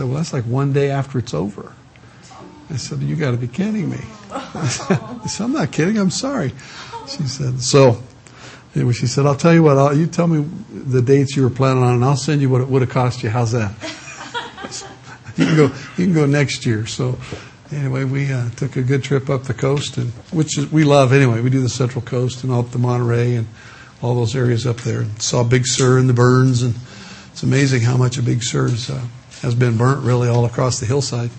said, well, that's like one day after it's over. I said, you got to be kidding me. I said, I'm not kidding. I'm sorry. She said, so anyway, she said, I'll tell you what, I'll, you tell me the dates you were planning on and I'll send you what it would have cost you. How's that? you can go, you can go next year. So anyway, we uh, took a good trip up the coast and which is, we love anyway. We do the central coast and up to Monterey and all those areas up there. Saw Big Sur and the Burns and it's amazing how much a Big Sur uh, has been burnt really all across the hillside.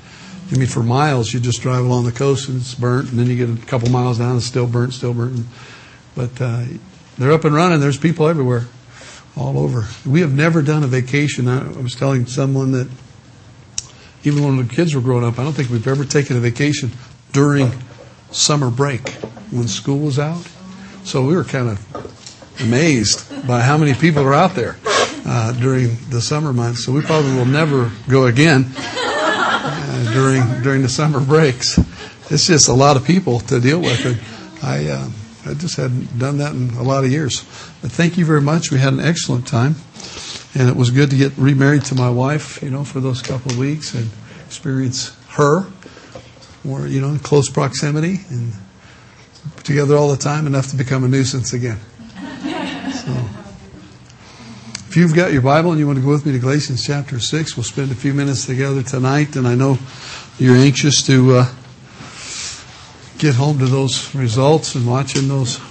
I mean, for miles, you just drive along the coast and it's burnt, and then you get a couple miles down and it's still burnt, still burnt. But uh, they're up and running. There's people everywhere, all over. We have never done a vacation. I, I was telling someone that even when the kids were growing up, I don't think we've ever taken a vacation during summer break when school was out. So we were kind of amazed by how many people are out there uh, during the summer months. So we probably will never go again during during the summer breaks. It's just a lot of people to deal with, and I uh, I just hadn't done that in a lot of years. But thank you very much. We had an excellent time, and it was good to get remarried to my wife. You know, for those couple of weeks and experience her, more you know, in close proximity and together all the time, enough to become a nuisance again. If you've got your Bible and you want to go with me to Galatians chapter 6, we'll spend a few minutes together tonight. And I know you're anxious to uh, get home to those results and watching those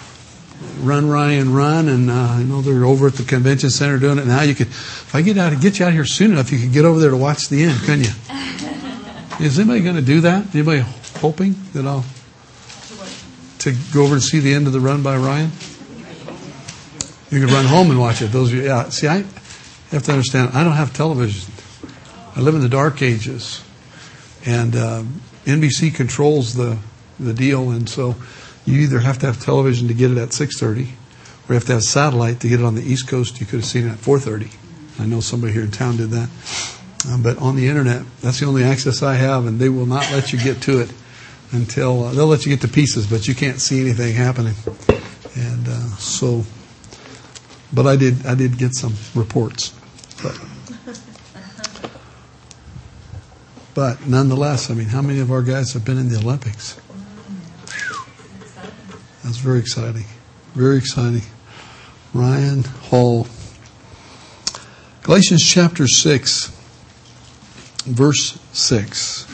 run, Ryan, run. And uh, I know they're over at the convention center doing it now. You could, if I get out, get you out here soon enough, you could get over there to watch the end, couldn't you? Is anybody going to do that? Anybody hoping that I'll to go over and see the end of the run by Ryan? You can run home and watch it. Those, of you, yeah. See, I have to understand. I don't have television. I live in the dark ages, and uh, NBC controls the the deal, and so you either have to have television to get it at six thirty, or you have to have satellite to get it on the East Coast. You could have seen it at four thirty. I know somebody here in town did that, um, but on the internet, that's the only access I have, and they will not let you get to it until uh, they'll let you get to pieces, but you can't see anything happening, and uh, so but I did I did get some reports. But, but nonetheless, I mean, how many of our guys have been in the Olympics? That's very exciting. Very exciting. Ryan Hall. Galatians chapter 6, verse 6.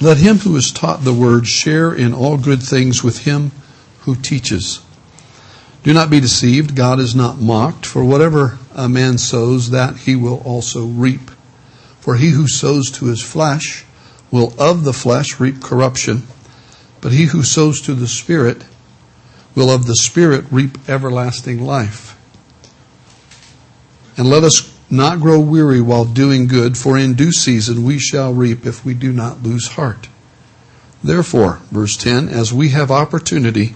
Let him who is taught the word share in all good things with him who teaches. Do not be deceived. God is not mocked. For whatever a man sows, that he will also reap. For he who sows to his flesh will of the flesh reap corruption. But he who sows to the Spirit will of the Spirit reap everlasting life. And let us not grow weary while doing good, for in due season we shall reap if we do not lose heart. Therefore, verse 10, as we have opportunity,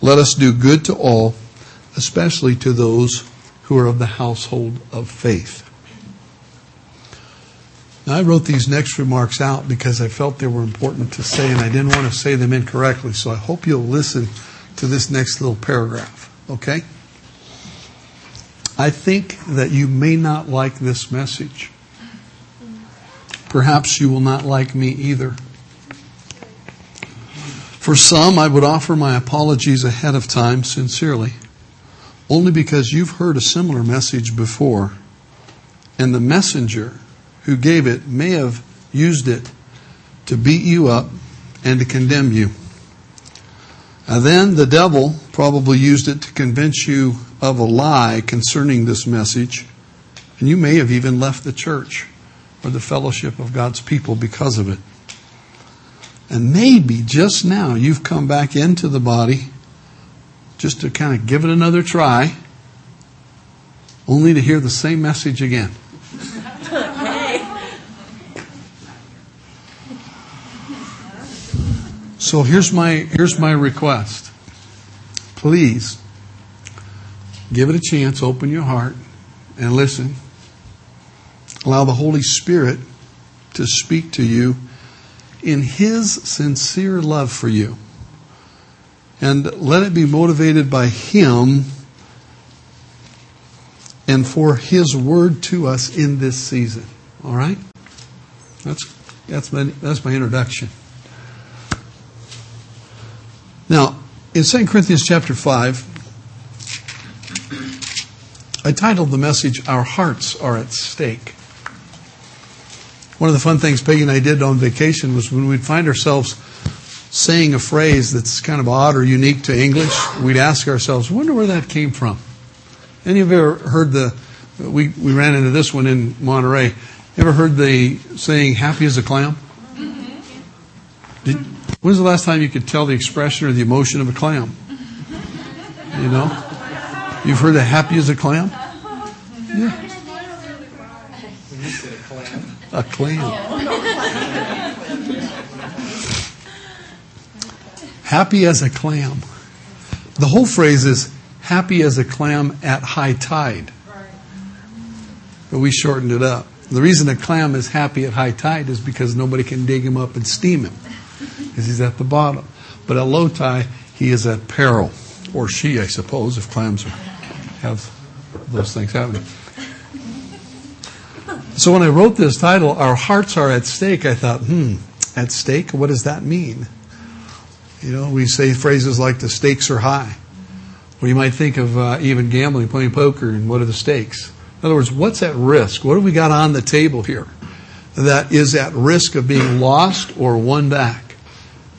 let us do good to all, especially to those who are of the household of faith. Now, I wrote these next remarks out because I felt they were important to say and I didn't want to say them incorrectly. So I hope you'll listen to this next little paragraph. Okay? I think that you may not like this message. Perhaps you will not like me either. For some, I would offer my apologies ahead of time, sincerely, only because you've heard a similar message before, and the messenger who gave it may have used it to beat you up and to condemn you. And then the devil probably used it to convince you of a lie concerning this message, and you may have even left the church or the fellowship of God's people because of it. And maybe just now you've come back into the body just to kind of give it another try, only to hear the same message again. So here's my here's my request. Please give it a chance, open your heart and listen. Allow the Holy Spirit to speak to you in His sincere love for you. And let it be motivated by Him and for His word to us in this season. All right? That's, that's, my, that's my introduction. Now, in 2 Corinthians chapter 5, I titled the message, Our Hearts Are at Stake. One of the fun things Peggy and I did on vacation was when we'd find ourselves saying a phrase that's kind of odd or unique to English, we'd ask ourselves, wonder where that came from. Any of you ever heard the, we, we ran into this one in Monterey. Ever heard the saying, happy as a clam? Did, when's the last time you could tell the expression or the emotion of a clam? You know? You've heard the happy as a clam? Yeah. A clam. happy as a clam. The whole phrase is happy as a clam at high tide. But we shortened it up. The reason a clam is happy at high tide is because nobody can dig him up and steam him, because he's at the bottom. But at low tide, he is at peril, or she, I suppose, if clams are, have those things happening. So when I wrote this title, Our Hearts Are at Stake, I thought, hmm, at stake? What does that mean? You know, we say phrases like the stakes are high. Well, you might think of uh, even gambling, playing poker, and what are the stakes? In other words, what's at risk? What have we got on the table here that is at risk of being lost or won back?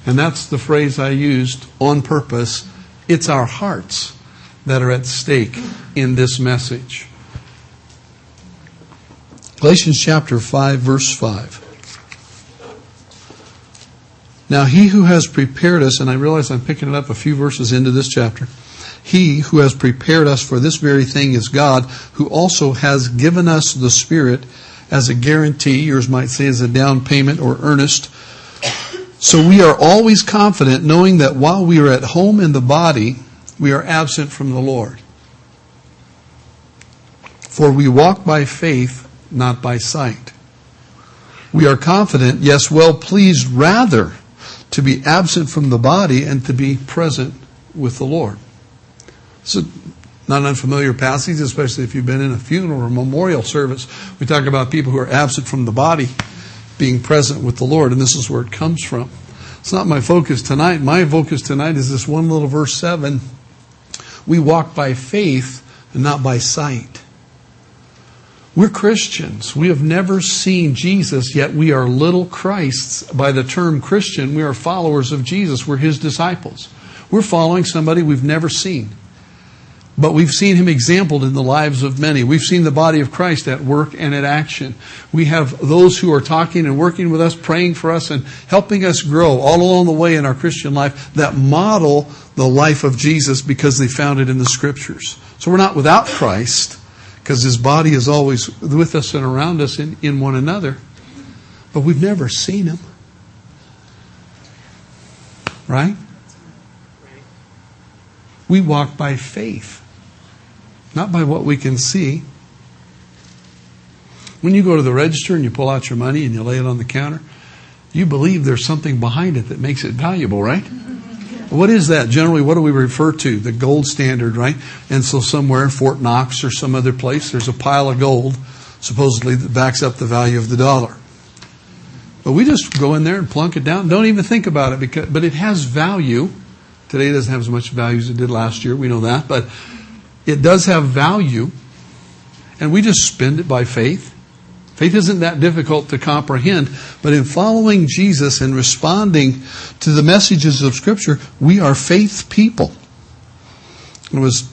And that's the phrase I used on purpose. It's our hearts that are at stake in this message. Galatians chapter 5, verse 5. Now, he who has prepared us, and I realize I'm picking it up a few verses into this chapter. He who has prepared us for this very thing is God, who also has given us the Spirit as a guarantee, yours might say as a down payment or earnest. So we are always confident knowing that while we are at home in the body, we are absent from the Lord. For we walk by faith, not by sight. We are confident, yes, well pleased rather to be absent from the body and to be present with the Lord. It's not an unfamiliar passage, especially if you've been in a funeral or memorial service. We talk about people who are absent from the body being present with the Lord, and this is where it comes from. It's not my focus tonight. My focus tonight is this one little verse 7. We walk by faith and not by sight. We're Christians. We have never seen Jesus, yet we are little Christs. By the term Christian, we are followers of Jesus. We're his disciples. We're following somebody we've never seen. But we've seen him exampled in the lives of many. We've seen the body of Christ at work and at action. We have those who are talking and working with us, praying for us, and helping us grow all along the way in our Christian life that model the life of Jesus because they found it in the scriptures. So we're not without Christ because his body is always with us and around us in, in one another. But we've never seen him. Right? We walk by faith not by what we can see. When you go to the register and you pull out your money and you lay it on the counter, you believe there's something behind it that makes it valuable, right? What is that? Generally, what do we refer to? The gold standard, right? And so somewhere in Fort Knox or some other place, there's a pile of gold, supposedly, that backs up the value of the dollar. But we just go in there and plunk it down. Don't even think about it, because, but it has value. Today it doesn't have as much value as it did last year. We know that. But it does have value, and we just spend it by faith. Faith isn't that difficult to comprehend, but in following Jesus and responding to the messages of Scripture, we are faith people. It was,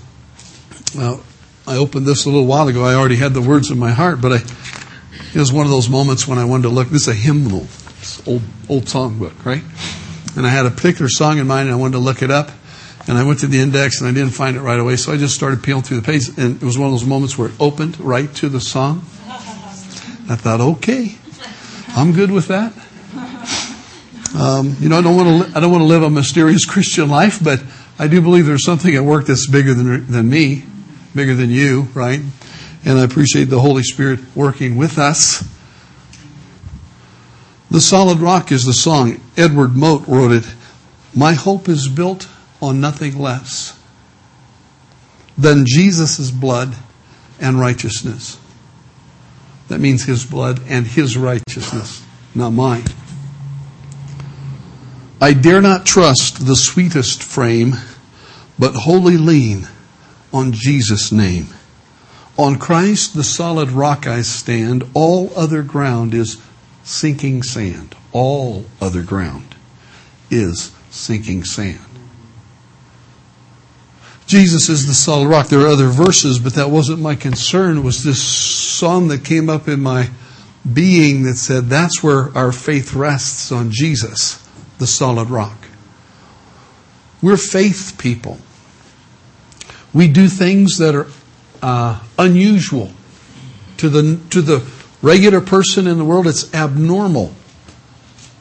well, I opened this a little while ago. I already had the words in my heart, but I, it was one of those moments when I wanted to look. This is a hymnal, old old songbook, right? And I had a particular song in mind, and I wanted to look it up. And I went to the index and I didn't find it right away, so I just started peeling through the page, and it was one of those moments where it opened right to the song. I thought, okay, I'm good with that. Um, you know, I don't want to. Li- I don't want to live a mysterious Christian life, but I do believe there's something at work that's bigger than than me, bigger than you, right? And I appreciate the Holy Spirit working with us. The solid rock is the song. Edward Mote wrote it. My hope is built on nothing less than Jesus' blood and righteousness. That means his blood and his righteousness, not mine. I dare not trust the sweetest frame, but wholly lean on Jesus' name. On Christ, the solid rock I stand. All other ground is sinking sand. All other ground is sinking sand. Jesus is the solid rock. There are other verses, but that wasn't my concern. It was this song that came up in my being that said that's where our faith rests on Jesus, the solid rock. We're faith people. We do things that are uh, unusual to the to the regular person in the world. It's abnormal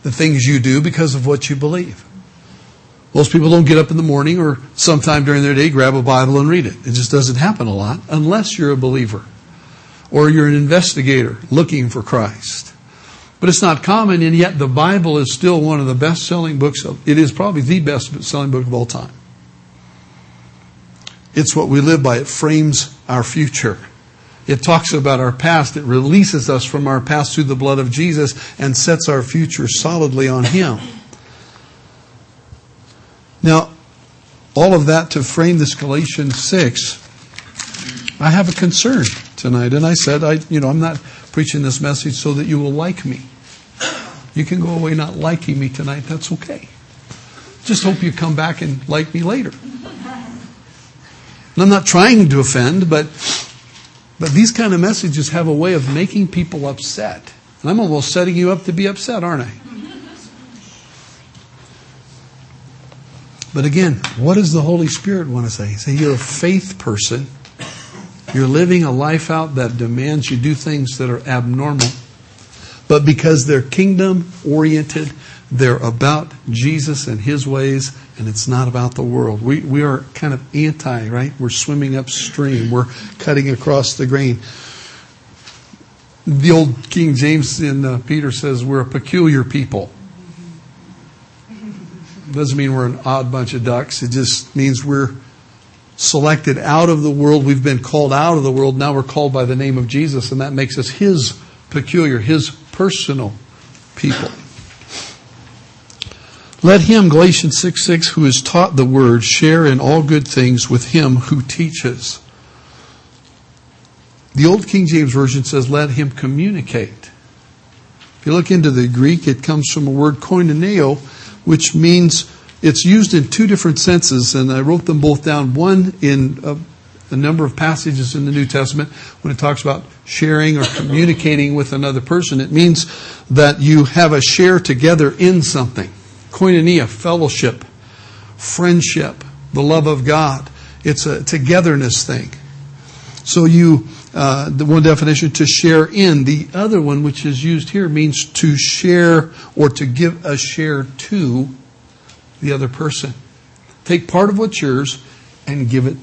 the things you do because of what you believe. Most people don't get up in the morning or sometime during their day, grab a Bible and read it. It just doesn't happen a lot unless you're a believer or you're an investigator looking for Christ. But it's not common, and yet the Bible is still one of the best selling books. Of, it is probably the best selling book of all time. It's what we live by. It frames our future. It talks about our past. It releases us from our past through the blood of Jesus and sets our future solidly on Him. Now, all of that to frame this Galatians 6, I have a concern tonight. And I said, I, you know, I'm not preaching this message so that you will like me. You can go away not liking me tonight. That's okay. Just hope you come back and like me later. And I'm not trying to offend, but but these kind of messages have a way of making people upset. And I'm almost setting you up to be upset, aren't I? But again, what does the Holy Spirit want to say? Say you're a faith person. You're living a life out that demands you do things that are abnormal. But because they're kingdom oriented, they're about Jesus and His ways, and it's not about the world. We, we are kind of anti, right? We're swimming upstream, we're cutting across the grain. The old King James in uh, Peter says we're a peculiar people. Doesn't mean we're an odd bunch of ducks. It just means we're selected out of the world. We've been called out of the world. Now we're called by the name of Jesus, and that makes us His peculiar, His personal people. Let him, Galatians 6 6, who is taught the word, share in all good things with him who teaches. The Old King James Version says, let him communicate. If you look into the Greek, it comes from a word koinoneo, which means it's used in two different senses, and I wrote them both down. One in a, a, number of passages in the New Testament when it talks about sharing or communicating with another person. It means that you have a share together in something. Koinonia, fellowship, friendship, the love of God. It's a togetherness thing. So you, uh, the one definition, to share in. The other one, which is used here, means to share or to give a share to the other person. Take part of what's yours and give it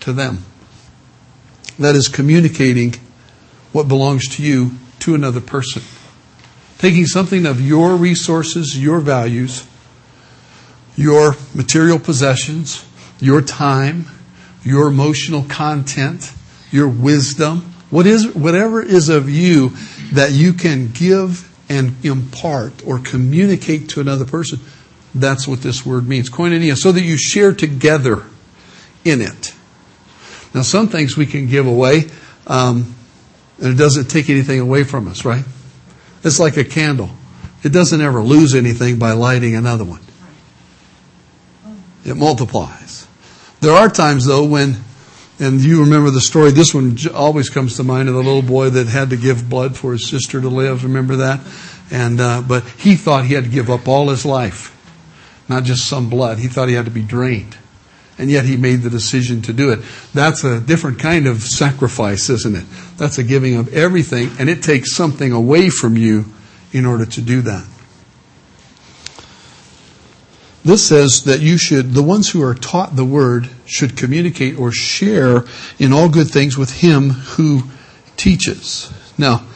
to them. That is communicating what belongs to you to another person. Taking something of your resources, your values, your material possessions, your time, your emotional content, your wisdom, what is, whatever is of you that you can give and impart or communicate to another person, that's what this word means. Koinonia, so that you share together in it. Now, some things we can give away, um, and it doesn't take anything away from us, right? It's like a candle. It doesn't ever lose anything by lighting another one. It multiplies. There are times, though, when, and you remember the story, this one always comes to mind of the little boy that had to give blood for his sister to live. Remember that? And, uh, but he thought he had to give up all his life, not just some blood. He thought he had to be drained. And yet he made the decision to do it. That's a different kind of sacrifice, isn't it? That's a giving of everything, and it takes something away from you in order to do that. This says that you should, the ones who are taught the word should communicate or share in all good things with him who teaches. Now,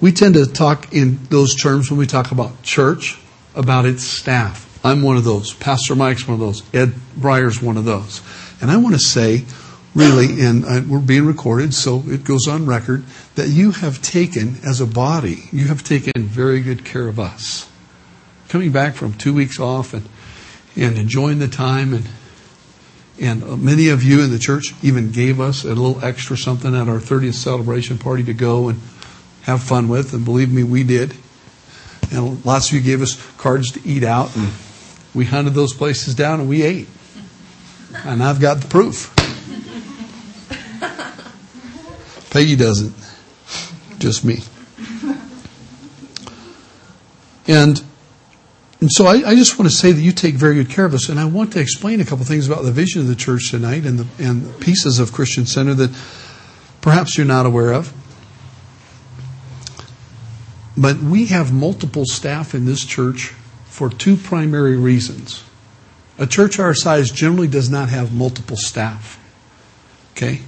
we tend to talk in those terms when we talk about church, about its staff. I'm one of those. Pastor Mike's one of those. Ed Breyer's one of those. And I want to say, really, and uh, we're being recorded, so it goes on record, that you have taken, as a body, you have taken very good care of us. Coming back from two weeks off and, and enjoying the time, and, and many of you in the church even gave us a little extra something at our 30th celebration party to go and have fun with, and believe me, we did. And lots of you gave us cards to eat out, and we hunted those places down and we ate. And I've got the proof. Peggy doesn't. Just me. And, and so I, I, just want to say that you take very good care of us. And I want to explain a couple things about the vision of the church tonight and the and pieces of Christian Center that perhaps you're not aware of. But we have multiple staff in this church for two primary reasons. A church our size generally does not have multiple staff. Okay?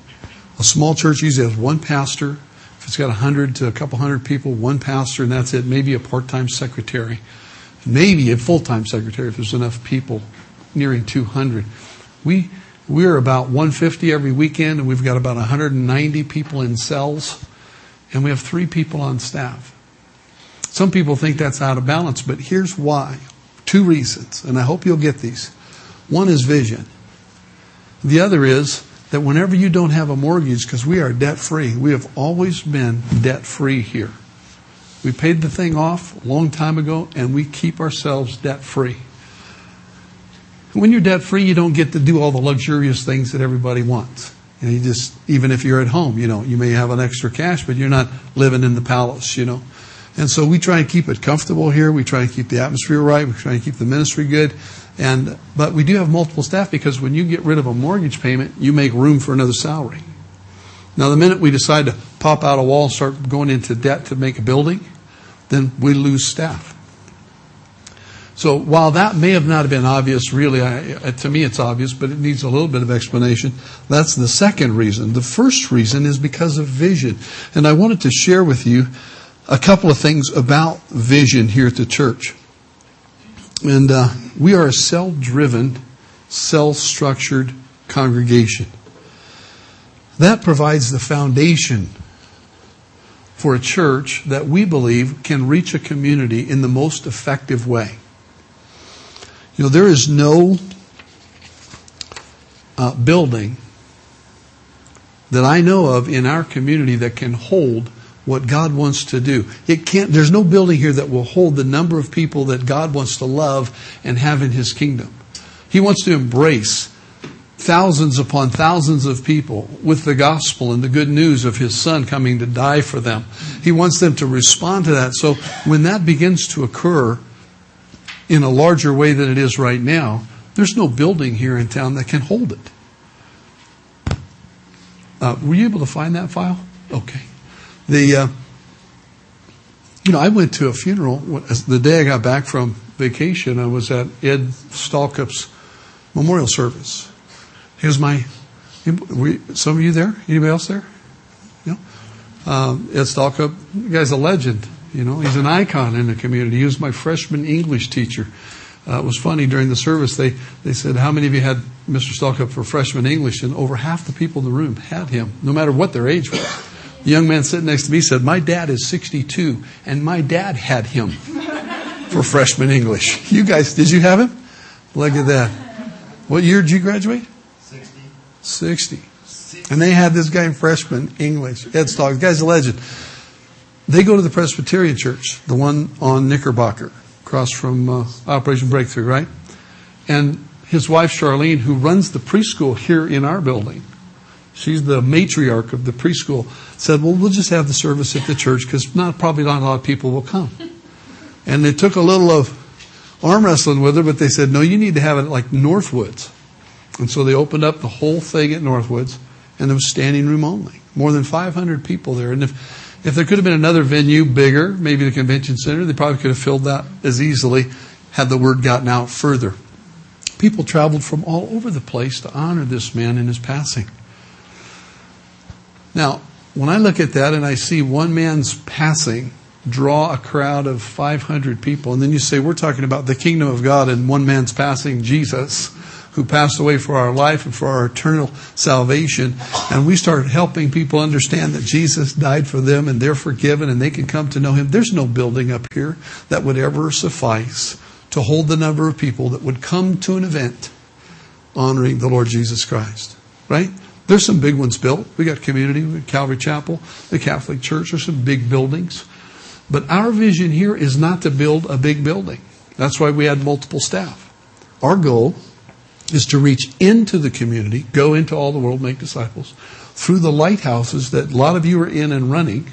A small church usually has one pastor. If it's got 100 to a couple hundred people, one pastor, and that's it. Maybe a part time secretary. Maybe a full time secretary if there's enough people, nearing 200. We, we're about 150 every weekend, and we've got about 190 people in cells, and we have three people on staff. Some people think that's out of balance, but here's why. Two reasons, and I hope you'll get these. One is vision. The other is that whenever you don't have a mortgage, because we are debt free, we have always been debt free here. We paid the thing off a long time ago and we keep ourselves debt free. When you're debt free, you don't get to do all the luxurious things that everybody wants. And you just, even if you're at home, you know, you may have an extra cash, but you're not living in the palace, you know. And so we try and keep it comfortable here. We try and keep the atmosphere right. We try and keep the ministry good. And, but we do have multiple staff because when you get rid of a mortgage payment, you make room for another salary. Now, the minute we decide to pop out a wall and start going into debt to make a building, then we lose staff. So while that may have not been obvious, really, I, to me it's obvious, but it needs a little bit of explanation. That's the second reason. The first reason is because of vision. And I wanted to share with you a couple of things about vision here at the church. And uh, we are a cell driven, cell structured congregation. That provides the foundation for a church that we believe can reach a community in the most effective way. You know, there is no uh, building that I know of in our community that can hold what God wants to do. It can't, there's no building here that will hold the number of people that God wants to love and have in His kingdom. He wants to embrace thousands upon thousands of people with the gospel and the good news of His Son coming to die for them. He wants them to respond to that. So when that begins to occur in a larger way than it is right now, there's no building here in town that can hold it. Uh, were you able to find that file? Okay. The, uh, you know, I went to a funeral the day I got back from vacation. I was at Ed Stalkup's memorial service. He was my, some of you there? Anybody else there? Know? Um, Ed Stalkup, the guy's a legend. You know, he's an icon in the community. He was my freshman English teacher. Uh, it was funny during the service. They they said, "How many of you had Mr. Stalkup for freshman English?" And over half the people in the room had him, no matter what their age was. The young man sitting next to me said, My dad is 62, and my dad had him for freshman English. You guys, did you have him? Look at that. What year did you graduate? 60. 60. And they had this guy in freshman English. Ed Stock. The guy's a legend. They go to the Presbyterian Church, the one on Knickerbocker, across from uh, Operation Breakthrough, right? And his wife, Charlene, who runs the preschool here in our building, she's the matriarch of the preschool, said, well, we'll just have the service at the church because not, probably not a lot of people will come. And they took a little of arm wrestling with her, but they said, no, you need to have it like Northwoods. And so they opened up the whole thing at Northwoods and it was standing room only. More than 500 people there. And if, if there could have been another venue bigger, maybe the convention center, they probably could have filled that as easily had the word gotten out further. People traveled from all over the place to honor this man in his passing. Now, when I look at that and I see one man's passing draw a crowd of 500 people, and then you say, we're talking about the kingdom of God and one man's passing, Jesus, who passed away for our life and for our eternal salvation. And we started helping people understand that Jesus died for them and they're forgiven and they can come to know Him. There's no building up here that would ever suffice to hold the number of people that would come to an event honoring the Lord Jesus Christ. Right? There's some big ones built. We got community, Calvary Chapel, the Catholic Church. There's some big buildings. But our vision here is not to build a big building. That's why we had multiple staff. Our goal is to reach into the community, go into all the world, make disciples, through the lighthouses that a lot of you are in and running,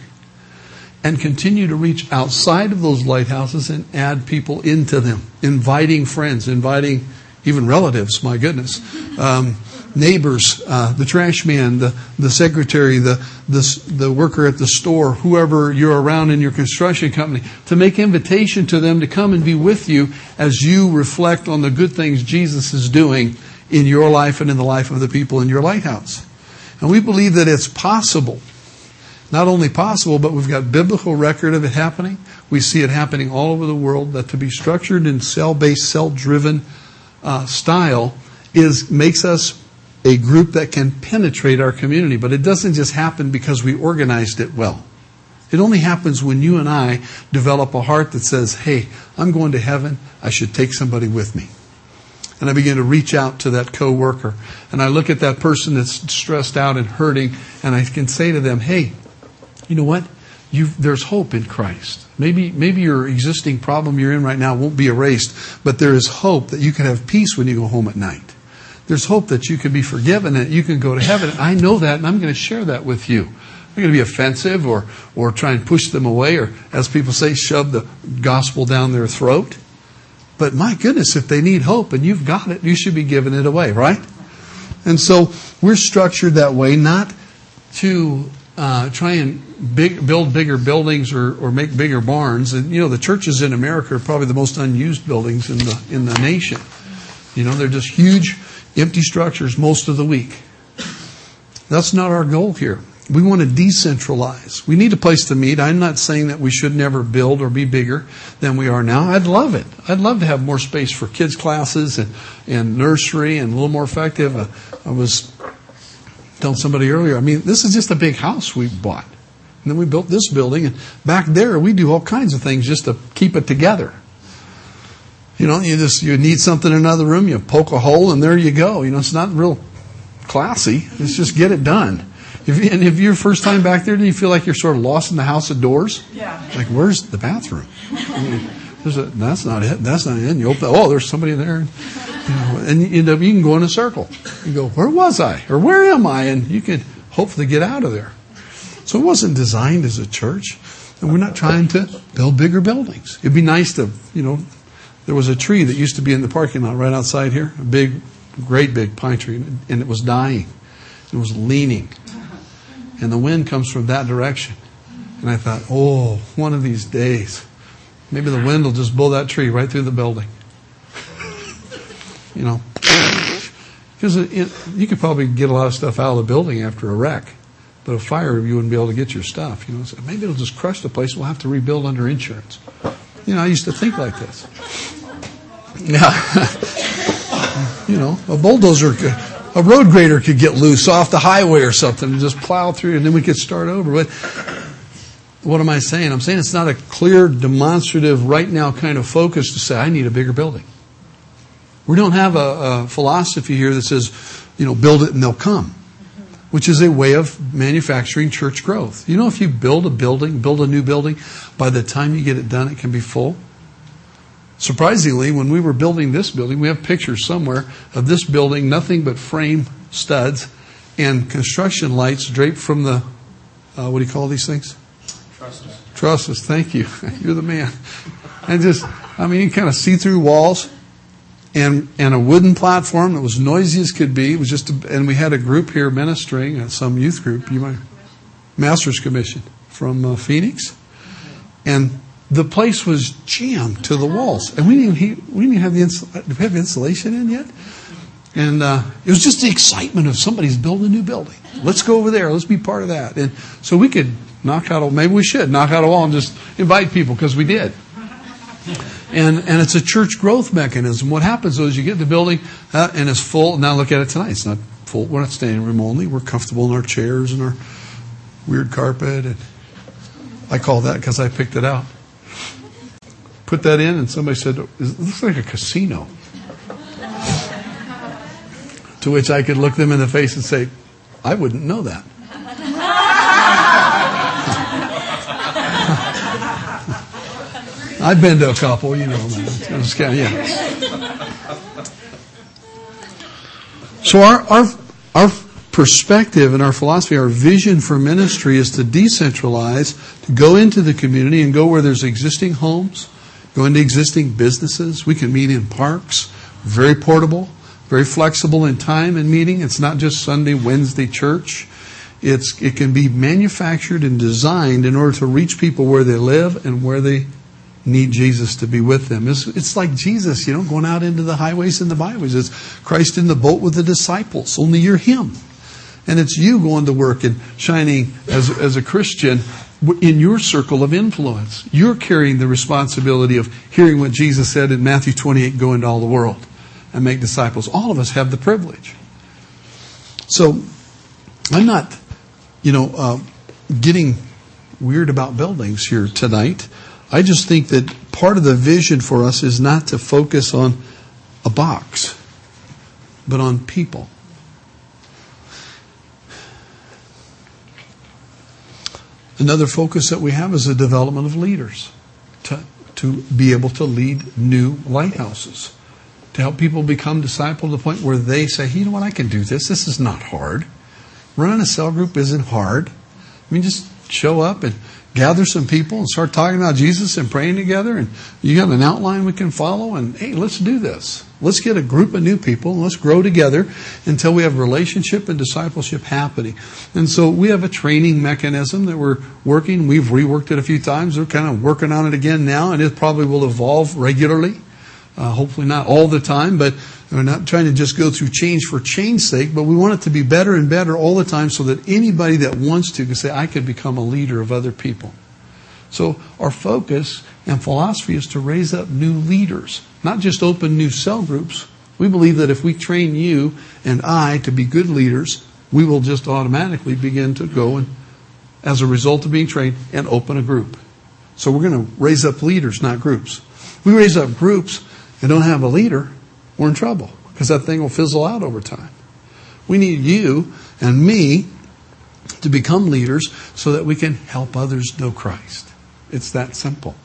and continue to reach outside of those lighthouses and add people into them, inviting friends, inviting even relatives, my goodness. Um, neighbors, uh, the trash man, the, the secretary, the, the, the worker at the store, whoever you're around in your construction company, to make invitation to them to come and be with you as you reflect on the good things Jesus is doing in your life and in the life of the people in your lighthouse. And we believe that it's possible. Not only possible, but we've got biblical record of it happening. We see it happening all over the world. That to be structured in cell-based, cell-driven uh, style is makes us a group that can penetrate our community. But it doesn't just happen because we organized it well. It only happens when you and I develop a heart that says, hey, I'm going to heaven. I should take somebody with me. And I begin to reach out to that coworker. And I look at that person that's stressed out and hurting, and I can say to them, hey, you know what? You've, there's hope in Christ. Maybe, maybe your existing problem you're in right now won't be erased, but there is hope that you can have peace when you go home at night. There's hope that you can be forgiven and you can go to heaven. I know that and I'm going to share that with you. I'm going to be offensive or, or try and push them away or, as people say, shove the gospel down their throat. But my goodness, if they need hope and you've got it, you should be giving it away, right? And so we're structured that way, not to uh, try and big, build bigger buildings or, or make bigger barns. And you know, the churches in America are probably the most unused buildings in the in the nation. You know, they're just huge empty structures most of the week. That's not our goal here. We want to decentralize. We need a place to meet. I'm not saying that we should never build or be bigger than we are now. I'd love it. I'd love to have more space for kids' classes and, and nursery and a little more effective. Uh, I was telling somebody earlier, I mean, this is just a big house we bought. And then we built this building, and back there we do all kinds of things just to keep it together. You know, you just you need something in another room, you poke a hole, and there you go. You know, it's not real classy. It's just get it done. If, and if you're first time back there, do you feel like you're sort of lost in the house of doors? Yeah. Like, where's the bathroom? I mean, a, that's not it. That's not it. And you open. Oh, there's somebody there. You know, and you, end up, you can go in a circle. You go, where was I, or where am I? And you can hopefully get out of there. So it wasn't designed as a church, and we're not trying to build bigger buildings. It'd be nice to, you know, there was a tree that used to be in the parking lot right outside here, a big, great big pine tree, and it was dying. It was leaning. And the wind comes from that direction. And I thought, oh, one of these days, maybe the wind will just blow that tree right through the building. you know, because you could probably get a lot of stuff out of the building after a wreck, but a fire you wouldn't be able to get your stuff. You know, so maybe it'll just crush the place. We'll have to rebuild under insurance. You know, I used to think like this. Yeah, you know, a bulldozer could, a road grader could get loose off the highway or something and just plow through, and then we could start over. But what am I saying? I'm saying it's not a clear, demonstrative, right now kind of focus to say I need a bigger building. We don't have a, a philosophy here that says, you know, build it and they'll come, which is a way of manufacturing church growth. You know, if you build a building, build a new building, by the time you get it done, it can be full. Surprisingly, when we were building this building, we have pictures somewhere of this building, nothing but frame studs and construction lights draped from the, uh, what do you call these things? Trusses. Trusses, thank you. You're the man. And just, I mean, you kind of see through walls and, and a wooden platform that was noisy as could be. It was just, a, and we had a group here ministering, at some youth group, you might, Master's Commission from uh, Phoenix. And the place was jammed to the walls, and we didn't even, we didn't even have the insul- we have insulation in yet. And uh, it was just the excitement of somebody's building a new building. Let's go over there. Let's be part of that. And so we could knock out a maybe we should knock out a wall and just invite people because we did. And, and it's a church growth mechanism. What happens is you get the building uh, and it's full. Now look at it tonight. It's not full. We're not standing room only. We're comfortable in our chairs and our weird carpet. And I call that because I picked it out. Put that in, and somebody said, "It looks like a casino." to which I could look them in the face and say, "I wouldn't know that." I've been to a couple, you know. Kind of, yeah. So our, our our perspective and our philosophy, our vision for ministry is to decentralize, to go into the community and go where there's existing homes, go into existing businesses. We can meet in parks, very portable, very flexible in time and meeting. It's not just Sunday, Wednesday church. It's, it can be manufactured and designed in order to reach people where they live and where they need Jesus to be with them. It's, it's like Jesus, you know, going out into the highways and the byways. It's Christ in the boat with the disciples, only you're Him. And it's you going to work and shining as, as a Christian in your circle of influence. You're carrying the responsibility of hearing what Jesus said in Matthew 28 go into all the world and make disciples. All of us have the privilege. So I'm not, you know, uh, getting weird about buildings here tonight. I just think that part of the vision for us is not to focus on a box, but on people. Another focus that we have is the development of leaders to, to be able to lead new lighthouses, to help people become disciple to the point where they say, you know what, I can do this. This is not hard. Running a cell group isn't hard. I mean, just show up and gather some people and start talking about Jesus and praying together. And you have an outline we can follow. And hey, let's do this. Let's get a group of new people and let's grow together until we have relationship and discipleship happening. And so we have a training mechanism that we're working. We've reworked it a few times. We're kind of working on it again now, and it probably will evolve regularly. Uh, hopefully not all the time, but we're not trying to just go through change for change's sake, but we want it to be better and better all the time so that anybody that wants to can say, I could become a leader of other people. So our focus and philosophy is to raise up new leaders, not just open new cell groups. We believe that if we train you and I to be good leaders, we will just automatically begin to go and, as a result of being trained, and open a group. So we're going to raise up leaders, not groups. We raise up groups and don't have a leader, we're in trouble because that thing will fizzle out over time. We need you and me to become leaders so that we can help others know Christ. It's that simple.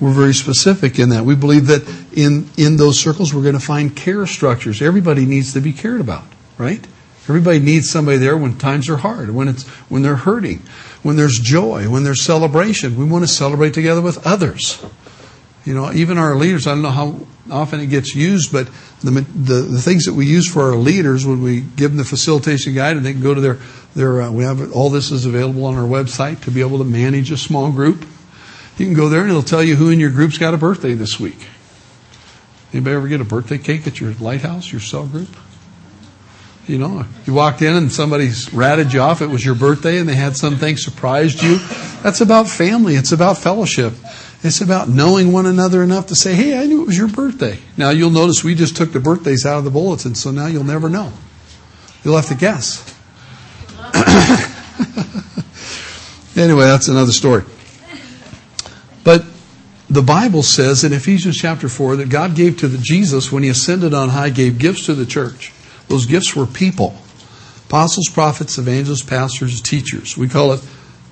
We're very specific in that. We believe that in, in those circles we're going to find care structures. Everybody needs to be cared about, right? Everybody needs somebody there when times are hard, when it's when they're hurting, when there's joy, when there's celebration. We want to celebrate together with others. You know, even our leaders, I don't know how often it gets used, but the, the, the things that we use for our leaders when we give them the facilitation guide and they can go to their, their uh, we have all this is available on our website to be able to manage a small group. You can go there and it'll tell you who in your group's got a birthday this week. Anybody ever get a birthday cake at your lighthouse, your cell group? You know, you walked in and somebody's ratted you off. It was your birthday and they had something surprised you. That's about family. It's about fellowship. It's about knowing one another enough to say, hey, I knew it was your birthday. Now you'll notice we just took the birthdays out of the bulletin, so now you'll never know. You'll have to guess. anyway, that's another story. But the Bible says in Ephesians chapter 4 that God gave to the Jesus when he ascended on high, gave gifts to the church. Those gifts were people apostles, prophets, evangelists, pastors, teachers. We call it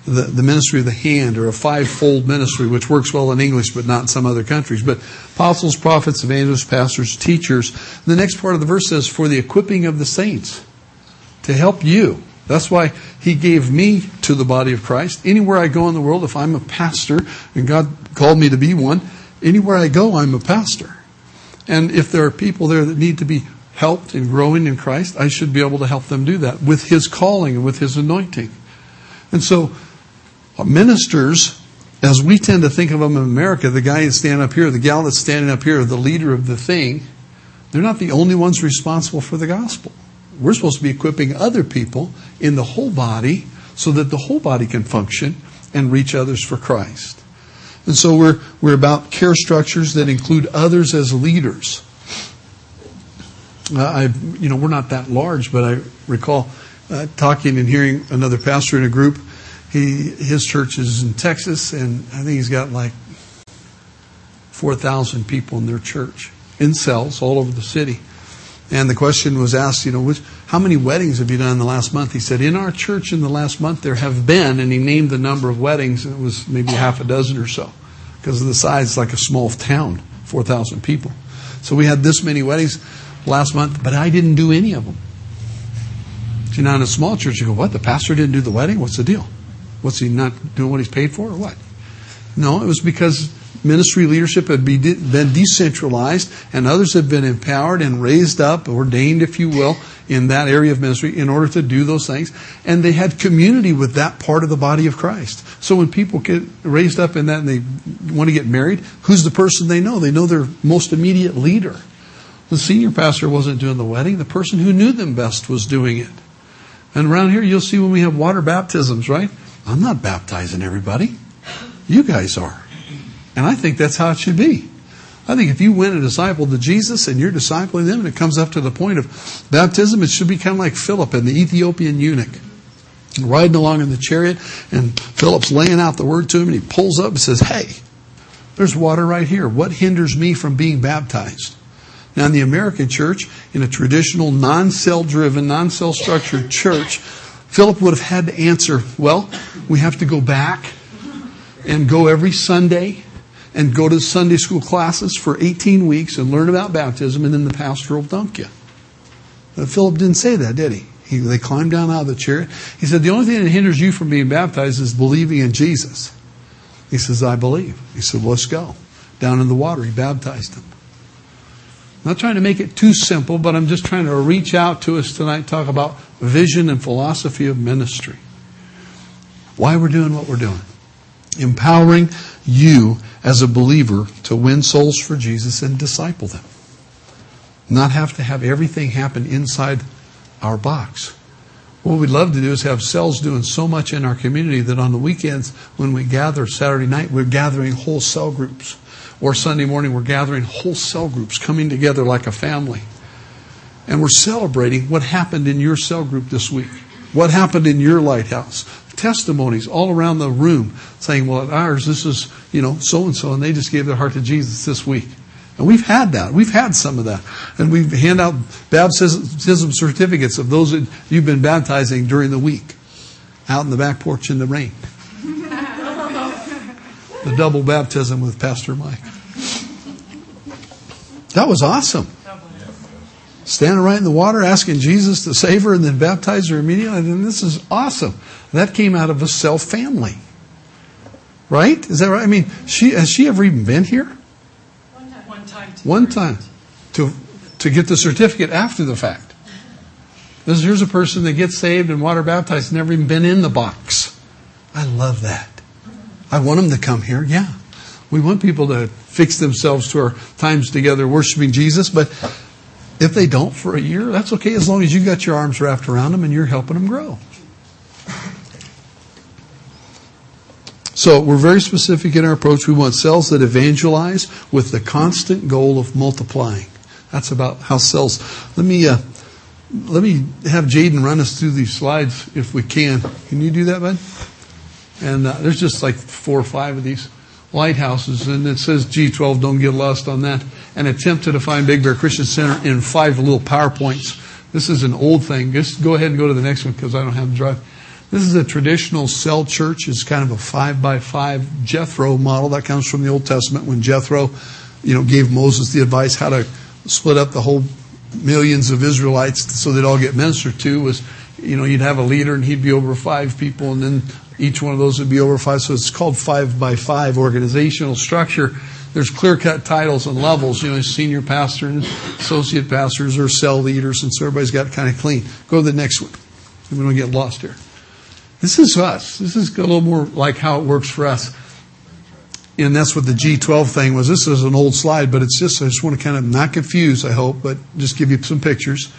the, the ministry of the hand or a fivefold ministry, which works well in English but not in some other countries. But apostles, prophets, evangelists, pastors, teachers. The next part of the verse says, for the equipping of the saints to help you. That's why he gave me to the body of Christ. Anywhere I go in the world, if I'm a pastor and God called me to be one, anywhere I go, I'm a pastor. And if there are people there that need to be helped in growing in Christ, I should be able to help them do that with his calling and with his anointing. And so ministers, as we tend to think of them in America, the guy that's standing up here, the gal that's standing up here, the leader of the thing, they're not the only ones responsible for the gospel. We're supposed to be equipping other people in the whole body so that the whole body can function and reach others for Christ. And so we're, we're about care structures that include others as leaders. Uh, I, you know, we're not that large, but I recall uh, talking and hearing another pastor in a group. He, his church is in Texas, and I think he's got like 4,000 people in their church in cells all over the city. And the question was asked, you know, which, how many weddings have you done in the last month? He said, in our church in the last month there have been, and he named the number of weddings, and it was maybe half a dozen or so, because of the size, like a small town, 4,000 people. So we had this many weddings last month, but I didn't do any of them. See, now in a small church, you go, what? The pastor didn't do the wedding? What's the deal? What's he not doing what he's paid for, or what? No, it was because ministry leadership had been decentralized and others had been empowered and raised up, ordained, if you will, in that area of ministry in order to do those things. And they had community with that part of the body of Christ. So when people get raised up in that and they want to get married, who's the person they know? They know their most immediate leader. The senior pastor wasn't doing the wedding. The person who knew them best was doing it. And around here, you'll see when we have water baptisms, right? I'm not baptizing everybody. You guys are. And I think that's how it should be. I think if you win a disciple to Jesus and you're discipling them and it comes up to the point of baptism, it should be kind of like Philip and the Ethiopian eunuch. Riding along in the chariot, and Philip's laying out the word to him, and he pulls up and says, Hey, there's water right here. What hinders me from being baptized? Now, in the American church, in a traditional non cell driven, non cell structured church, Philip would have had to answer, Well, we have to go back and go every Sunday and go to Sunday school classes for 18 weeks and learn about baptism, and then the pastor will dunk you. But Philip didn't say that, did he? he? They climbed down out of the chariot. He said, The only thing that hinders you from being baptized is believing in Jesus. He says, I believe. He said, well, Let's go. Down in the water, he baptized him. I'm not trying to make it too simple, but I'm just trying to reach out to us tonight, talk about vision and philosophy of ministry. Why we're doing what we're doing. Empowering you as a believer to win souls for Jesus and disciple them. Not have to have everything happen inside our box. What we'd love to do is have cells doing so much in our community that on the weekends when we gather Saturday night, we're gathering whole cell groups. Or Sunday morning, we're gathering whole cell groups coming together like a family. And we're celebrating what happened in your cell group this week. What happened in your lighthouse testimonies all around the room saying, well, at ours, this is, you know, so and so, and they just gave their heart to Jesus this week. And we've had that. We've had some of that. And we hand out baptism certificates of those that you've been baptizing during the week out in the back porch in the rain. The double baptism with Pastor Mike. That was awesome standing right in the water asking Jesus to save her and then baptize her immediately. And this is awesome. That came out of a cell family. Right? Is that right? I mean, she has she ever even been here? One time. One time. To One time. To, to get the certificate after the fact. This, here's a person that gets saved and water baptized, never even been in the box. I love that. I want them to come here, yeah. We want people to fix themselves to our times together worshiping Jesus, but if they don't for a year, that's okay as long as you got your arms wrapped around them and you're helping them grow. So we're very specific in our approach. We want cells that evangelize with the constant goal of multiplying. That's about how cells. Let me uh, let me have Jaden run us through these slides if we can. Can you do that, bud? And uh, there's just like four or five of these lighthouses, and it says G12. Don't get lost on that. An attempt to define Big Bear Christian Center in five little PowerPoints. This is an old thing. Just go ahead and go to the next one because I don't have the drive. This is a traditional cell church. It's kind of a five by five Jethro model that comes from the Old Testament when Jethro, you know, gave Moses the advice how to split up the whole millions of Israelites so they'd all get ministered to was, you know, you'd have a leader and he'd be over five people and then each one of those would be over five. So it's called five by five organizational structure. There's clear cut titles and levels, you know, senior pastor and associate pastors or cell leaders, and so everybody's got kind of clean. Go to the next one. We don't get lost here. This is us. This is a little more like how it works for us. And that's what the G12 thing was. This is an old slide, but it's just, I just want to kind of not confuse, I hope, but just give you some pictures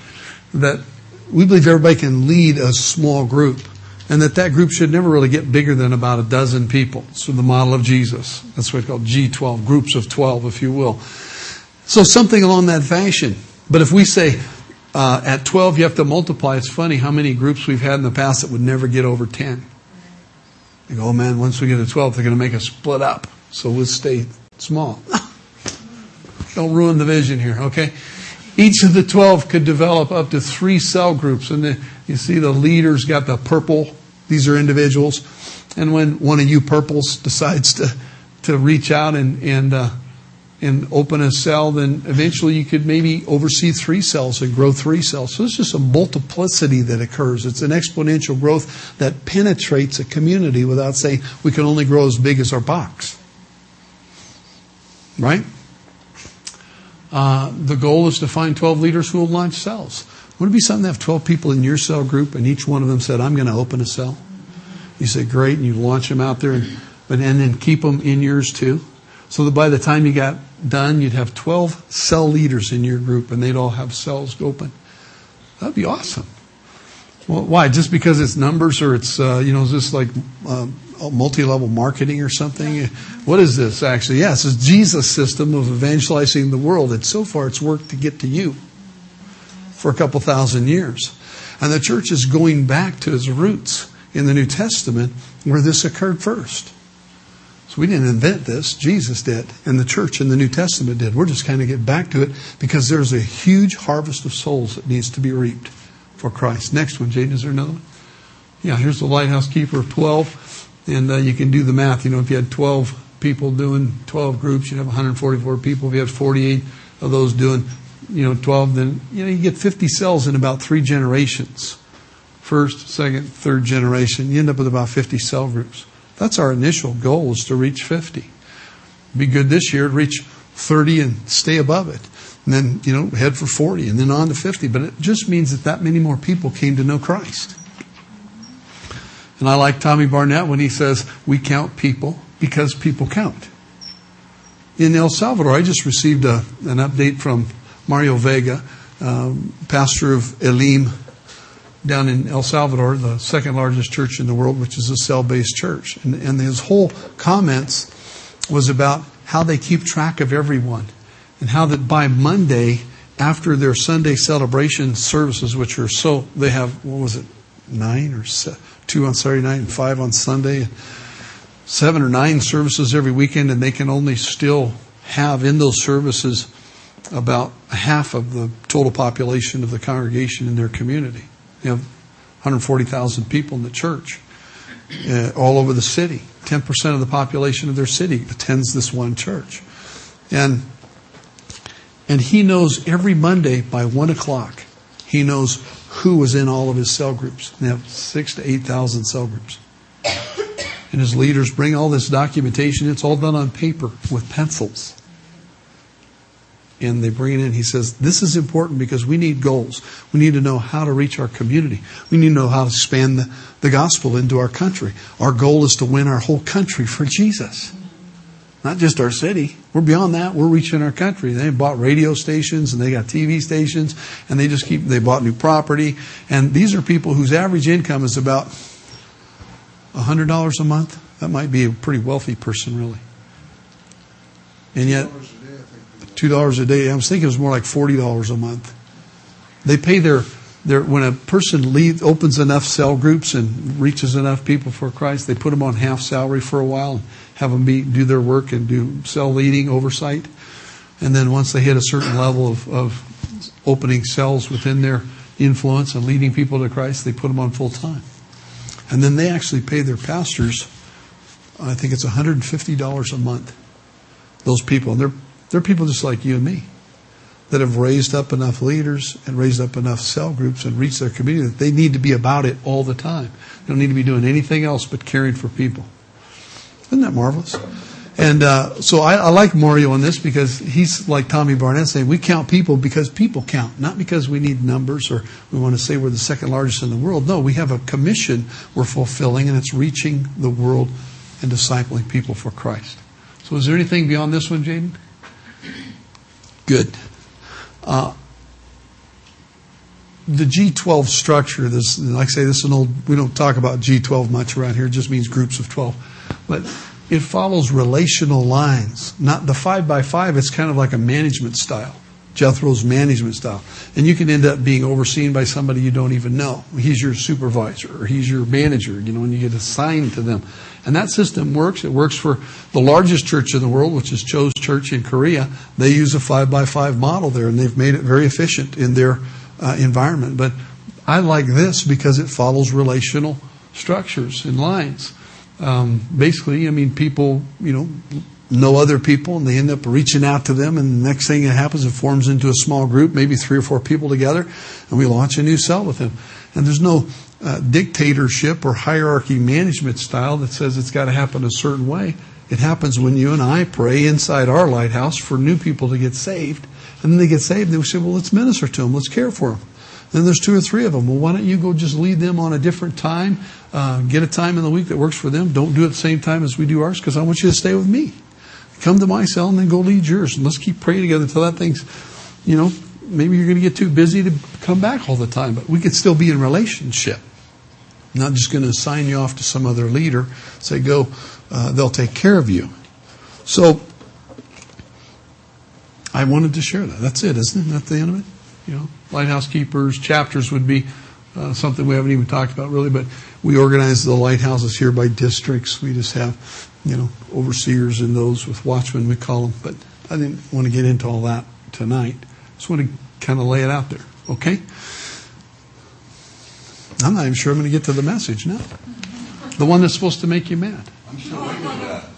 that we believe everybody can lead a small group and that that group should never really get bigger than about a dozen people. So the model of Jesus. That's what it's called G12, groups of 12, if you will. So something along that fashion. But if we say uh, at 12 you have to multiply, it's funny how many groups we've had in the past that would never get over 10. You go, oh man, once we get to 12, they're going to make us split up. So we'll stay small. Don't ruin the vision here, okay? Each of the 12 could develop up to three cell groups. And the, you see the leaders got the purple. These are individuals. And when one of you purples decides to, to reach out and, and, uh, and open a cell, then eventually you could maybe oversee three cells and grow three cells. So it's just a multiplicity that occurs. It's an exponential growth that penetrates a community without saying we can only grow as big as our box. Right? Uh, the goal is to find 12 leaders who will launch cells. Would it be something to have 12 people in your cell group and each one of them said, I'm going to open a cell? You say, great, and you launch them out there, and, but, and then keep them in yours too. So that by the time you got done, you'd have 12 cell leaders in your group and they'd all have cells open. That'd be awesome. Well, why? Just because it's numbers or it's, uh, you know, is this like uh, multi-level marketing or something? What is this actually? Yes, it's Jesus' system of evangelizing the world. And so far it's worked to get to you for a couple thousand years. And the church is going back to its roots in the New Testament where this occurred first. So we didn't invent this. Jesus did. And the church in the New Testament did. We're just kind of get back to it because there's a huge harvest of souls that needs to be reaped for Christ. Next one, Jaden, is there another one? Yeah, here's the lighthouse keeper of 12. And uh, you can do the math. You know, if you had 12 people doing 12 groups, you'd have 144 people. If you had 48 of those doing, you know, 12, then, you know, you get 50 cells in about three generations. First, second, third generation. You end up with about 50 cell groups. That's our initial goal is to reach 50. Be good this year to reach 30 and stay above it. And then, you know, head for 40 and then on to 50. But it just means that that many more people came to know Christ. And I like Tommy Barnett when he says, we count people because people count. In El Salvador, I just received a, an update from Mario Vega, um, pastor of Elim down in El Salvador, the second largest church in the world, which is a cell based church. And, and his whole comments was about how they keep track of everyone and how that by Monday, after their Sunday celebration services, which are so, they have, what was it, nine or two on Saturday night and five on Sunday, seven or nine services every weekend, and they can only still have in those services about half of the total population of the congregation in their community. You have 140,000 people in the church uh, all over the city. 10% of the population of their city attends this one church. And, and he knows every Monday by 1 o'clock, he knows who was in all of his cell groups. They have six to 8,000 cell groups. And his leaders bring all this documentation. It's all done on paper with pencils and they bring it in. He says, This is important because we need goals. We need to know how to reach our community. We need to know how to expand the, the gospel into our country. Our goal is to win our whole country for Jesus. Not just our city. We're beyond that. We're reaching our country. They bought radio stations and they got TV stations and they just keep, they bought new property. And these are people whose average income is about $100 a month. That might be a pretty wealthy person, really. And yet, $2 a day. I was thinking it was more like $40 a month. They pay their, their when a person opens enough cell groups and reaches enough people for Christ, they put them on half salary for a while and have them be, do their work and do cell leading oversight. And then once they hit a certain level of, of opening cells within their influence and leading people to Christ, they put them on full time. And then they actually pay their pastors, I think it's $150 a month. Those people, and they're they're people just like you and me that have raised up enough leaders and raised up enough cell groups and reached their community that they need to be about it all the time. They don't need to be doing anything else but caring for people. Isn't that marvelous? And uh, so I, I, like Mario on this because he's like Tommy Barnett saying we count people because people count, not because we need numbers or we want to say we're the second largest in the world. No, we have a commission we're fulfilling, and it's reaching the world and discipling people for Christ. So, is there anything beyond this one, Jaden? Good. Uh, the G12 structure, this, like I say, this is an old, we don't talk about G12 much around here, it just means groups of 12. But it follows relational lines. Not the five by five, it's kind of like a management style. Jethro's management style. And you can end up being overseen by somebody you don't even know. He's your supervisor or he's your manager, you know, when you get assigned to them. And that system works. It works for the largest church in the world, which is Cho's Church in Korea. They use a five by five model there and they've made it very efficient in their uh, environment. But I like this because it follows relational structures and lines. Um, basically, I mean, people, you know, know other people and they end up reaching out to them and the next thing that happens it forms into a small group maybe three or four people together and we launch a new cell with them and there's no uh, dictatorship or hierarchy management style that says it's got to happen a certain way it happens when you and i pray inside our lighthouse for new people to get saved and then they get saved and we say well let's minister to them let's care for them then there's two or three of them. Well, why don't you go just lead them on a different time? Uh, get a time in the week that works for them. Don't do it the same time as we do ours because I want you to stay with me. Come to my cell and then go lead yours. And let's keep praying together until that thing's, you know, maybe you're going to get too busy to come back all the time, but we could still be in relationship. I'm not just going to assign you off to some other leader. Say, go, uh, they'll take care of you. So, I wanted to share that. That's it, isn't it? That's the end of it? You know, lighthouse keepers, chapters would be uh, something we haven't even talked about really, but we organize the lighthouses here by districts. We just have, you know, overseers and those with watchmen, we call them. But I didn't want to get into all that tonight. Just want to kind of lay it out there, okay? I'm not even sure I'm going to get to the message now. The one that's supposed to make you mad.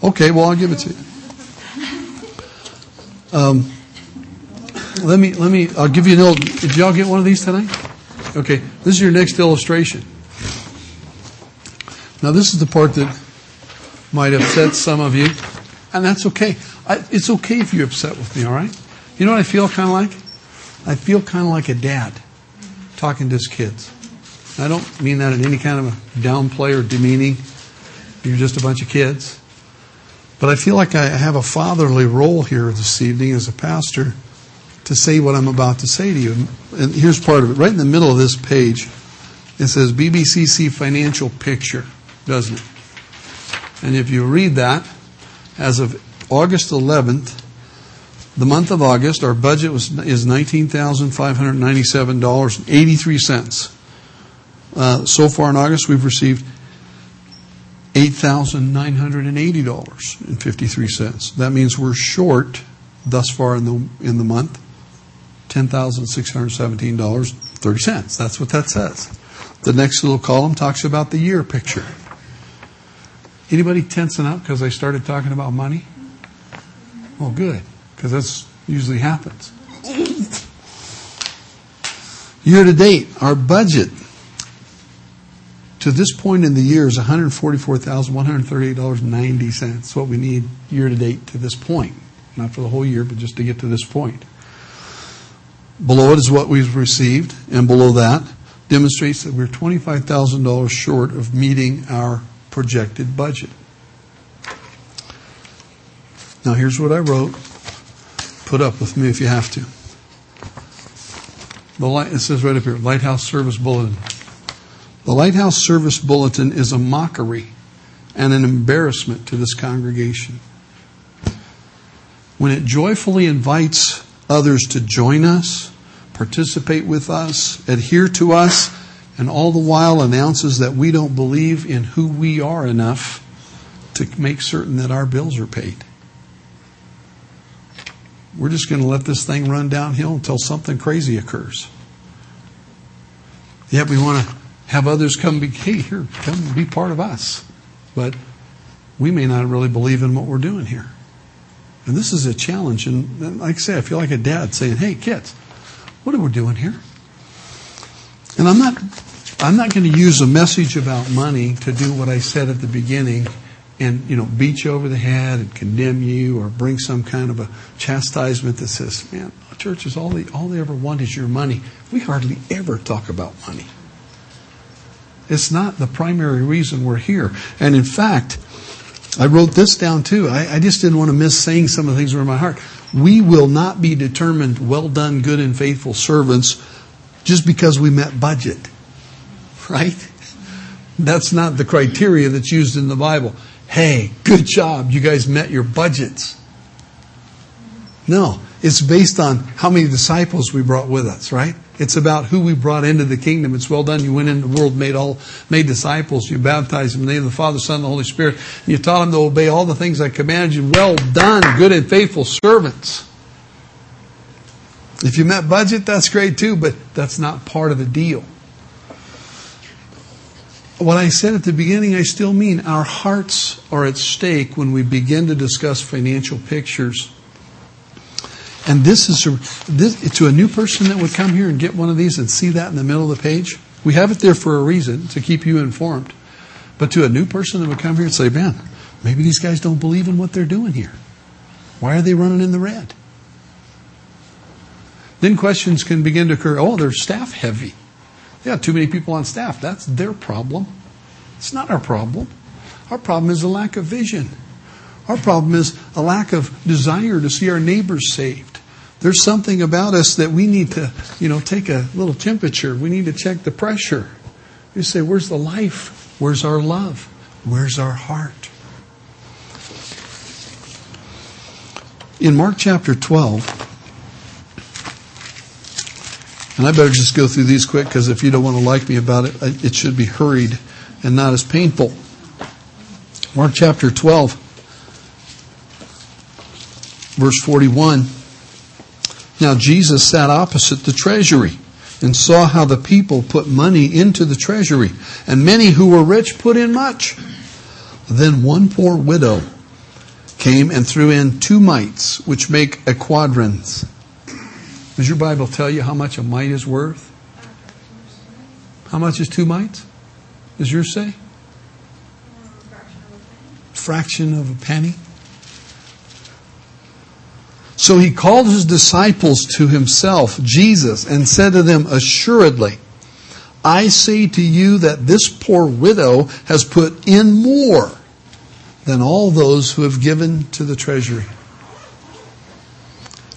Okay, well, I'll give it to you. Um, let me, let me, I'll give you an old, did y'all get one of these tonight? Okay, this is your next illustration. Now, this is the part that might upset some of you, and that's okay. I, it's okay if you're upset with me, all right? You know what I feel kind of like? I feel kind of like a dad talking to his kids. I don't mean that in any kind of a downplay or demeaning. You're just a bunch of kids. But I feel like I have a fatherly role here this evening as a pastor to say what I'm about to say to you. And here's part of it. Right in the middle of this page, it says BBCC Financial Picture, doesn't it? And if you read that, as of August 11th, the month of August, our budget was, is $19,597.83. Uh, so far in August, we've received eight thousand nine hundred and eighty dollars and fifty-three cents. That means we're short thus far in the in the month $10,617.30. That's what that says. The next little column talks about the year picture. Anybody tensing up because I started talking about money? Well, good, because that's usually happens. Year to date, our budget to this point in the year is $144,138.90. What we need year to date to this point. Not for the whole year, but just to get to this point. Below it is what we've received, and below that demonstrates that we're $25,000 short of meeting our projected budget. Now, here's what I wrote. Put up with me if you have to. The light, it says right up here Lighthouse Service Bulletin. The Lighthouse Service Bulletin is a mockery and an embarrassment to this congregation. When it joyfully invites others to join us, participate with us, adhere to us, and all the while announces that we don't believe in who we are enough to make certain that our bills are paid. We're just going to let this thing run downhill until something crazy occurs. Yet we want to have others come be, hey, here, come be part of us. But we may not really believe in what we're doing here. And this is a challenge. And like I say, I feel like a dad saying, hey, kids, what are we doing here? And I'm not, I'm not going to use a message about money to do what I said at the beginning and, you know, beat you over the head and condemn you or bring some kind of a chastisement that says, man, churches, all they, all they ever want is your money. We hardly ever talk about money. It's not the primary reason we're here. And in fact, I wrote this down too. I, I, just didn't want to miss saying some of the things that were in my heart. We will not be determined well done, good and faithful servants just because we met budget. Right? That's not the criteria that's used in the Bible. Hey, good job. You guys met your budgets. No, it's based on how many disciples we brought with us, right? It's about who we brought into the kingdom. It's well done. You went into the world, made all, made disciples. You baptized them in the name of the Father, Son, and the Holy Spirit. And you taught them to obey all the things I commanded you. Well done, good and faithful servants. If you met budget, that's great too, but that's not part of the deal. What I said at the beginning, I still mean. Our hearts are at stake when we begin to discuss financial pictures and this is this, to a new person that would come here and get one of these and see that in the middle of the page. We have it there for a reason to keep you informed. But to a new person that would come here and say, "Man, maybe these guys don't believe in what they're doing here. Why are they running in the red?" Then questions can begin to occur. Oh, they're staff heavy. They got too many people on staff. That's their problem. It's not our problem. Our problem is a lack of vision. Our problem is a lack of desire to see our neighbors saved. There's something about us that we need to, you know, take a little temperature. We need to check the pressure. You say, where's the life? Where's our love? Where's our heart? In Mark chapter 12, and I better just go through these quick because if you don't want to like me about it, it should be hurried and not as painful. Mark chapter 12 verse 41. Now Jesus sat opposite the treasury and saw how the people put money into the treasury, and many who were rich put in much. Then one poor widow came and threw in two mites, which make a quadrans. Does your Bible tell you how much a mite is worth? How much is two mites? Does yours say? Fraction of a penny. So he called his disciples to himself, Jesus, and said to them, Assuredly, I say to you that this poor widow has put in more than all those who have given to the treasury.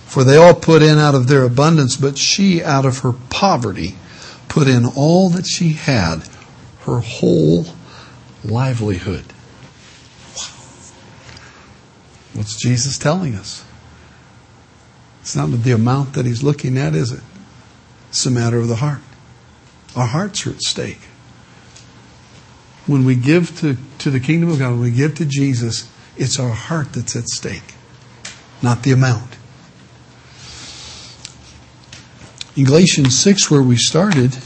For they all put in out of their abundance, but she, out of her poverty, put in all that she had, her whole livelihood. What's Jesus telling us? It's not the amount that he's looking at, is it? It's a matter of the heart. Our hearts are at stake. When we give to, to the kingdom of God, when we give to Jesus, it's our heart that's at stake, not the amount. In Galatians 6, where we started,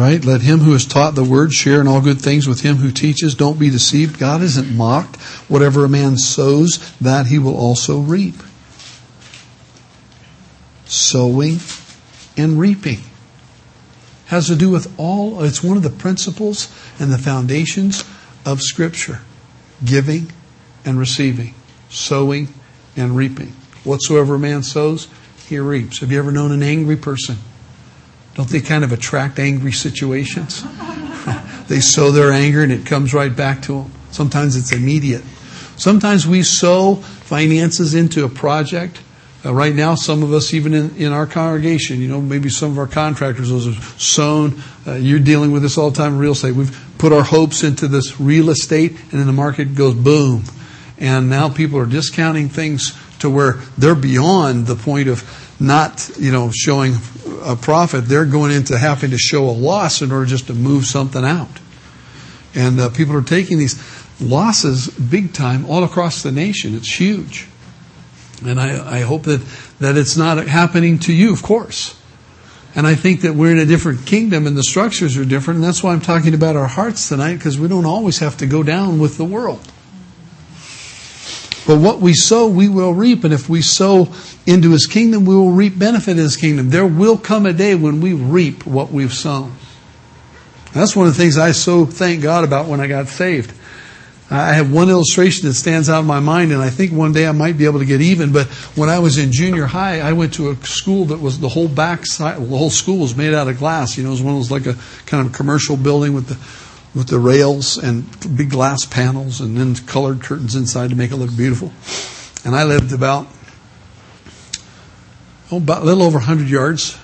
Right? Let him who is taught the word share in all good things with him who teaches. Don't be deceived. God isn't mocked. Whatever a man sows, that he will also reap. Sowing and reaping has to do with all, it's one of the principles and the foundations of Scripture giving and receiving, sowing and reaping. Whatsoever a man sows, he reaps. Have you ever known an angry person? Don't they kind of attract angry situations? they sow their anger and it comes right back to them. Sometimes it's immediate. Sometimes we sow finances into a project. Uh, right now, some of us, even in, in our congregation, you know, maybe some of our contractors, those have sown. Uh, you're dealing with this all the time in real estate. We've put our hopes into this real estate, and then the market goes boom. And now people are discounting things to where they're beyond the point of not, you know, showing a profit, they're going into having to show a loss in order just to move something out. And uh, people are taking these losses big time all across the nation. It's huge. And I, I hope that, that it's not happening to you, of course. And I think that we're in a different kingdom and the structures are different. And that's why I'm talking about our hearts tonight, because we don't always have to go down with the world. But what we sow, we will reap. And if we sow into his kingdom, we will reap benefit in his kingdom. There will come a day when we reap what we've sown. That's one of the things I so thank God about when I got saved. I have one illustration that stands out in my mind, and I think one day I might be able to get even. But when I was in junior high, I went to a school that was the whole back side, the whole school was made out of glass. You know, it was one of those like a kind of commercial building with the with the rails and big glass panels and then colored curtains inside to make it look beautiful. And I lived about oh, about a little over 100 yards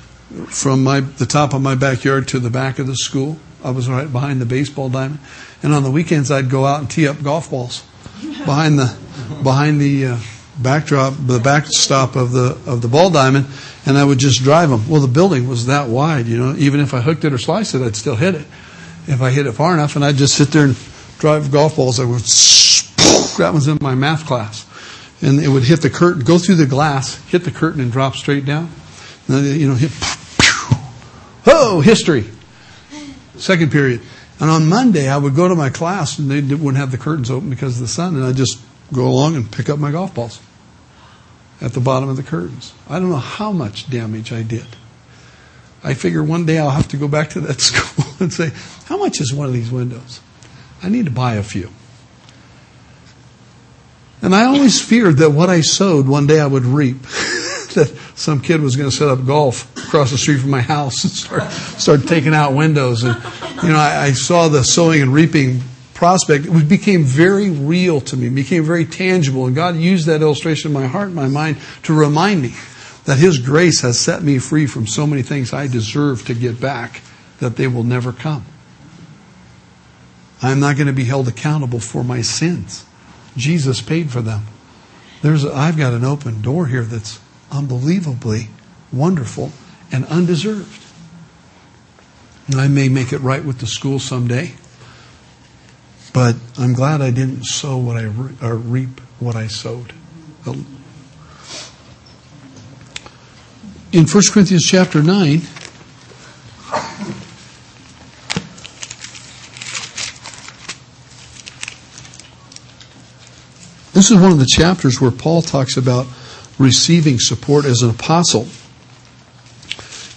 from my, the top of my backyard to the back of the school. I was right behind the baseball diamond. And on the weekends, I'd go out and tee up golf balls behind the, behind the uh, backdrop, the backstop of the, of the ball diamond, and I would just drive them. Well, the building was that wide, you know. Even if I hooked it or sliced it, I'd still hit it. If I hit it far enough, and I'd just sit there and drive golf balls, I would, that was in my math class. And it would hit the curtain, go through the glass, hit the curtain and drop straight down. And then, you know, hit, oh, history. Second period. And on Monday, I would go to my class and they wouldn't have the curtains open because of the sun, and I'd just go along and pick up my golf balls at the bottom of the curtains. I don't know how much damage I did. I figure one day I'll have to go back to that school and say, How much is one of these windows? I need to buy a few. And I always feared that what I sowed, one day I would reap. that some kid was going to set up golf across the street from my house and start, start taking out windows. And, you know, I, I saw the sowing and reaping prospect. It became very real to me, became very tangible. And God used that illustration in my heart and my mind to remind me that His grace has set me free from so many things I deserve to get back that they will never come. I'm not going to be held accountable for my sins. Jesus paid for them. There's a, I've got an open door here that's unbelievably wonderful and undeserved. I may make it right with the school someday, but I'm glad I didn't sow what I re- or reap what I sowed. In 1 Corinthians chapter 9, This is one of the chapters where Paul talks about receiving support as an apostle.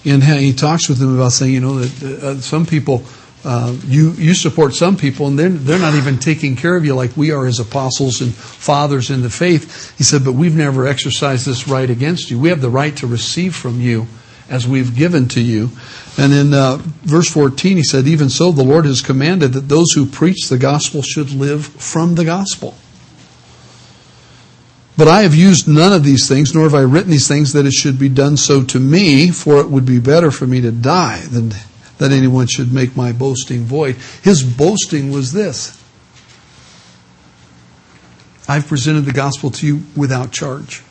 And he talks with them about saying, you know, that uh, some people, uh, you, you support some people and they're, they're not even taking care of you like we are as apostles and fathers in the faith. He said, but we've never exercised this right against you. We have the right to receive from you as we've given to you. And in uh, verse 14, he said, even so, the Lord has commanded that those who preach the gospel should live from the gospel. But I have used none of these things, nor have I written these things that it should be done so to me, for it would be better for me to die than that anyone should make my boasting void. His boasting was this I've presented the gospel to you without charge.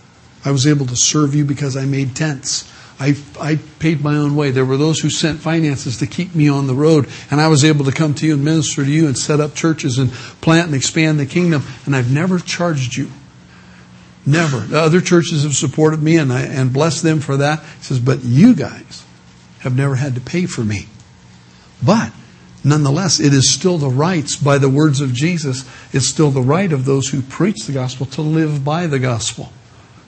I was able to serve you because I made tents. I, I paid my own way. There were those who sent finances to keep me on the road, and I was able to come to you and minister to you and set up churches and plant and expand the kingdom, and I've never charged you. Never. The other churches have supported me and, I, and blessed them for that. He says, but you guys have never had to pay for me. But nonetheless, it is still the rights by the words of Jesus. It's still the right of those who preach the gospel to live by the gospel.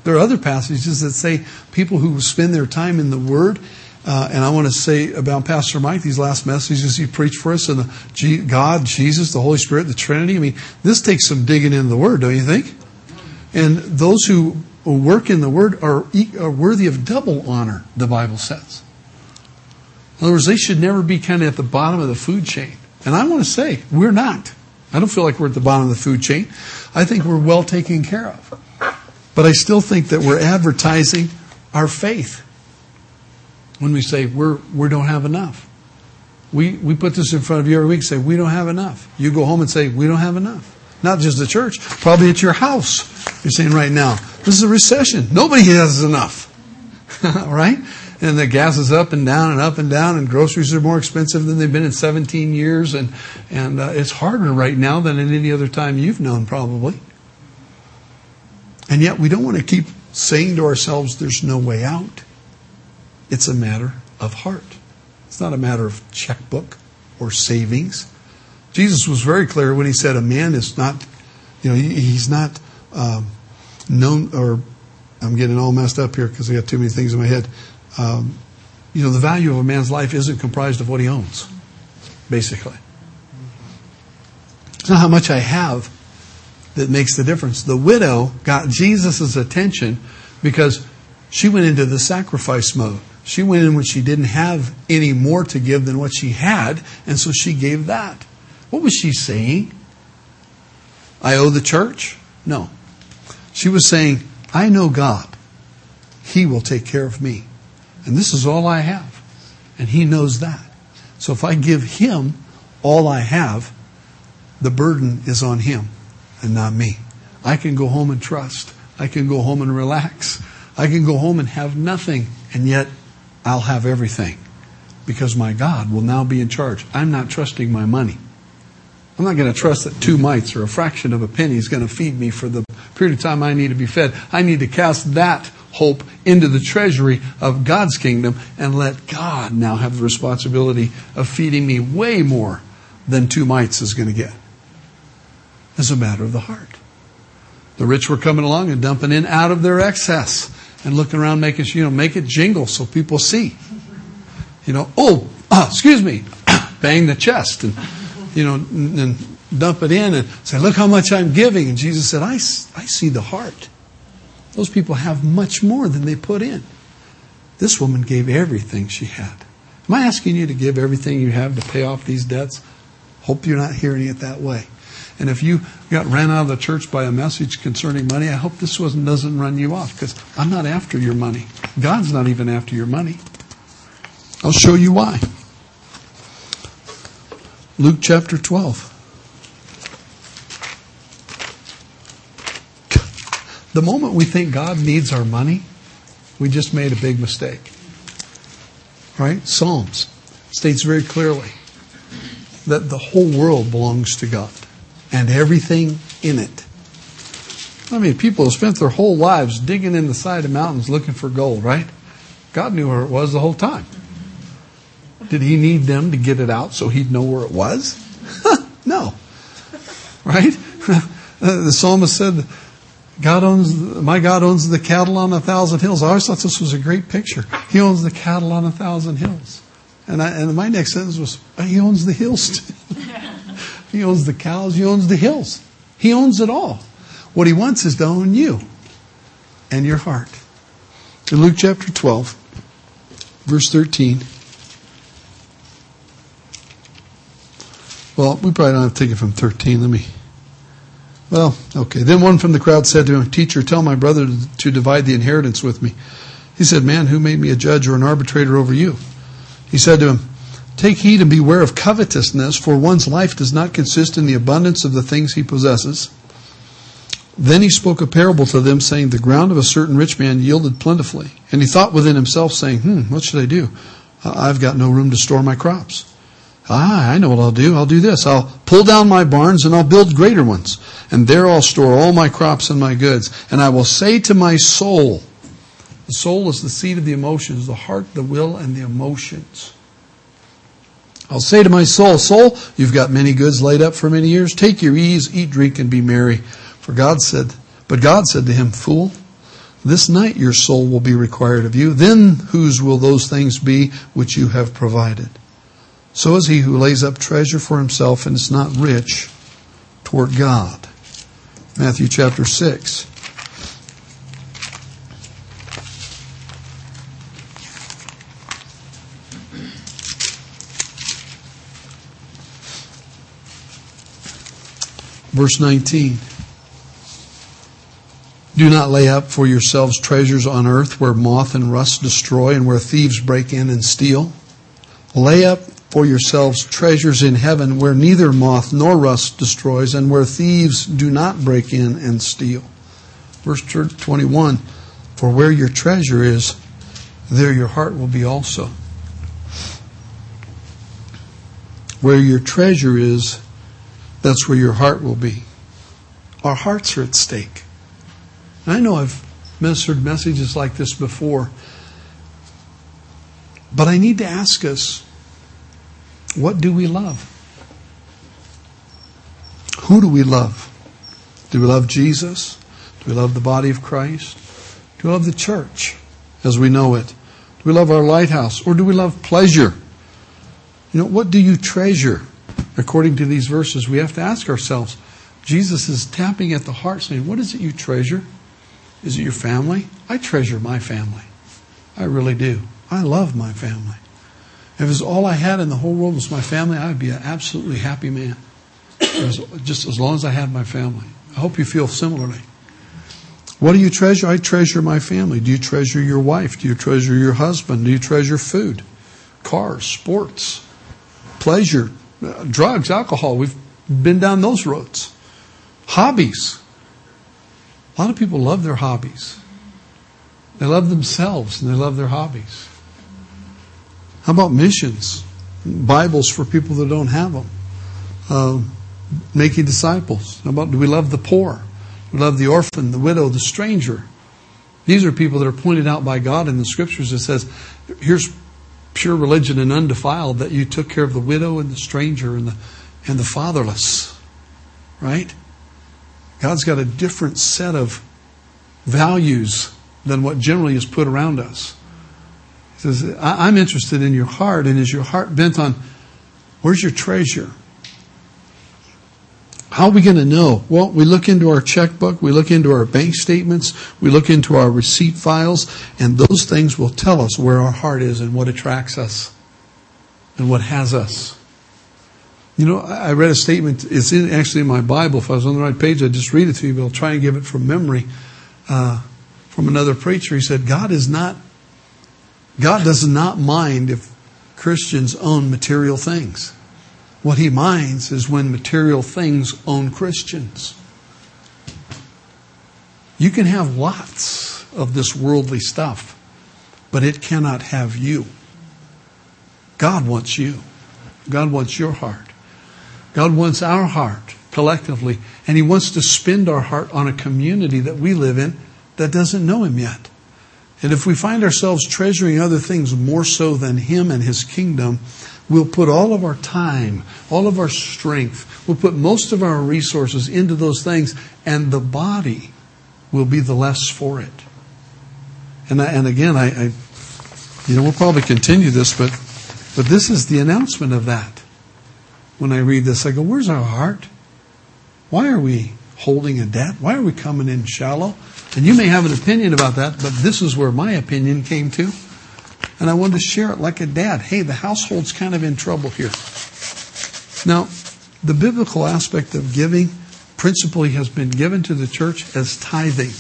There are other passages that say people who spend their time in the Word, uh, and I want to say about Pastor Mike, these last messages he preached for us, and the God, Jesus, the Holy Spirit, the Trinity. I mean, this takes some digging into the Word, don't you think? And those who work in the Word are, are worthy of double honor, the Bible says. In other words, they should never be kind of at the bottom of the food chain. And I want to say, we're not. I don't feel like we're at the bottom of the food chain. I think we're well taken care of. But I still think that we're advertising our faith when we say we're, we don't have enough. We, we put this in front of you every week, say, we don't have enough. You go home and say, we don't have enough. Not just the church, probably at your house. You're saying right now, this is a recession. Nobody has enough. right? And the gas is up and down and up and down, and groceries are more expensive than they've been in 17 years, and, and uh, it's harder right now than at any other time you've known, probably. And yet, we don't want to keep saying to ourselves, there's no way out. It's a matter of heart. It's not a matter of checkbook or savings. Jesus was very clear when he said a man is not, you know, he's not um, known, or I'm getting all messed up here because I got too many things in my head. Um, you know, the value of a man's life isn't comprised of what he owns, basically. It's not how much I have that makes the difference. The widow got Jesus' attention because she went into the sacrifice mode. She went in when she didn't have any more to give than what she had, and so she gave that. What was she saying? I owe the church? No. She was saying, I know God. He will take care of me. And this is all I have. And He knows that. So if I give Him all I have, the burden is on Him and not me. I can go home and trust. I can go home and relax. I can go home and have nothing, and yet I'll have everything because my God will now be in charge. I'm not trusting my money. I'm not going to trust that two mites or a fraction of a penny is going to feed me for the period of time I need to be fed. I need to cast that hope into the treasury of God's kingdom and let God now have the responsibility of feeding me way more than two mites is going to get. As a matter of the heart. The rich were coming along and dumping in out of their excess and looking around, making you know, make it jingle so people see. You know, oh, uh, excuse me, bang the chest and you know, and dump it in and say, look how much I'm giving. And Jesus said, I, I see the heart. Those people have much more than they put in. This woman gave everything she had. Am I asking you to give everything you have to pay off these debts? Hope you're not hearing it that way. And if you got ran out of the church by a message concerning money, I hope this wasn't, doesn't run you off because I'm not after your money. God's not even after your money. I'll show you why. Luke chapter 12. The moment we think God needs our money, we just made a big mistake. Right? Psalms states very clearly that the whole world belongs to God and everything in it. I mean, people have spent their whole lives digging in the side of mountains looking for gold, right? God knew where it was the whole time. Did he need them to get it out so he'd know where it was? no. Right? the psalmist said, God owns, my God owns the cattle on a thousand hills. I always thought this was a great picture. He owns the cattle on a thousand hills. And, I, and my next sentence was, He owns the hills he owns the cows, He owns the hills. He owns it all. What He wants is to own you and your heart. In Luke chapter 12, verse 13. Well, we probably don't have to take it from 13. Let me. Well, okay. Then one from the crowd said to him, Teacher, tell my brother to divide the inheritance with me. He said, Man, who made me a judge or an arbitrator over you? He said to him, Take heed and beware of covetousness, for one's life does not consist in the abundance of the things he possesses. Then he spoke a parable to them, saying, The ground of a certain rich man yielded plentifully. And he thought within himself, saying, Hmm, what should I do? I've got no room to store my crops. Ah, I know what I'll do. I'll do this. I'll pull down my barns and I'll build greater ones. And there I'll store all my crops and my goods. And I will say to my soul, the soul is the seat of the emotions, the heart, the will, and the emotions. I'll say to my soul, Soul, you've got many goods laid up for many years. Take your ease, eat, drink, and be merry. For God said, But God said to him, Fool, this night your soul will be required of you. Then whose will those things be which you have provided? So is he who lays up treasure for himself and is not rich toward God. Matthew chapter 6. Verse 19. Do not lay up for yourselves treasures on earth where moth and rust destroy and where thieves break in and steal. Lay up for yourselves treasures in heaven where neither moth nor rust destroys and where thieves do not break in and steal. Verse 21 For where your treasure is, there your heart will be also. Where your treasure is, that's where your heart will be. Our hearts are at stake. I know I've ministered messages like this before, but I need to ask us what do we love? Who do we love? Do we love Jesus? Do we love the body of Christ? Do we love the church as we know it? Do we love our lighthouse? Or do we love pleasure? You know, what do you treasure? According to these verses, we have to ask ourselves. Jesus is tapping at the heart saying, What is it you treasure? Is it your family? I treasure my family. I really do. I love my family. If it was all I had in the whole world was my family, I would be an absolutely happy man. Just as long as I had my family. I hope you feel similarly. What do you treasure? I treasure my family. Do you treasure your wife? Do you treasure your husband? Do you treasure food, cars, sports, pleasure, drugs, alcohol? We've been down those roads. Hobbies. A lot of people love their hobbies. They love themselves and they love their hobbies. How about missions? Bibles for people that don't have them. Uh, making disciples. How about do we love the poor? We love the orphan, the widow, the stranger. These are people that are pointed out by God in the scriptures that says, here's pure religion and undefiled that you took care of the widow and the stranger and the, and the fatherless. Right? God's got a different set of values than what generally is put around us. Says, I'm interested in your heart, and is your heart bent on where's your treasure? How are we going to know? Well, we look into our checkbook, we look into our bank statements, we look into our receipt files, and those things will tell us where our heart is and what attracts us and what has us. You know, I read a statement, it's in, actually in my Bible. If I was on the right page, I'd just read it to you, but I'll try and give it from memory. Uh, from another preacher, he said, God is not, God does not mind if Christians own material things. What he minds is when material things own Christians. You can have lots of this worldly stuff, but it cannot have you. God wants you. God wants your heart. God wants our heart collectively, and He wants to spend our heart on a community that we live in that doesn't know Him yet. And if we find ourselves treasuring other things more so than Him and His kingdom, We'll put all of our time, all of our strength, we'll put most of our resources into those things, and the body will be the less for it. And, I, and again, I, I, you know, we'll probably continue this, but, but this is the announcement of that. When I read this, I go, where's our heart? Why are we holding a debt? Why are we coming in shallow? And you may have an opinion about that, but this is where my opinion came to and I wanted to share it like a dad. Hey, the household's kind of in trouble here. Now, the biblical aspect of giving principally has been given to the church as tithing,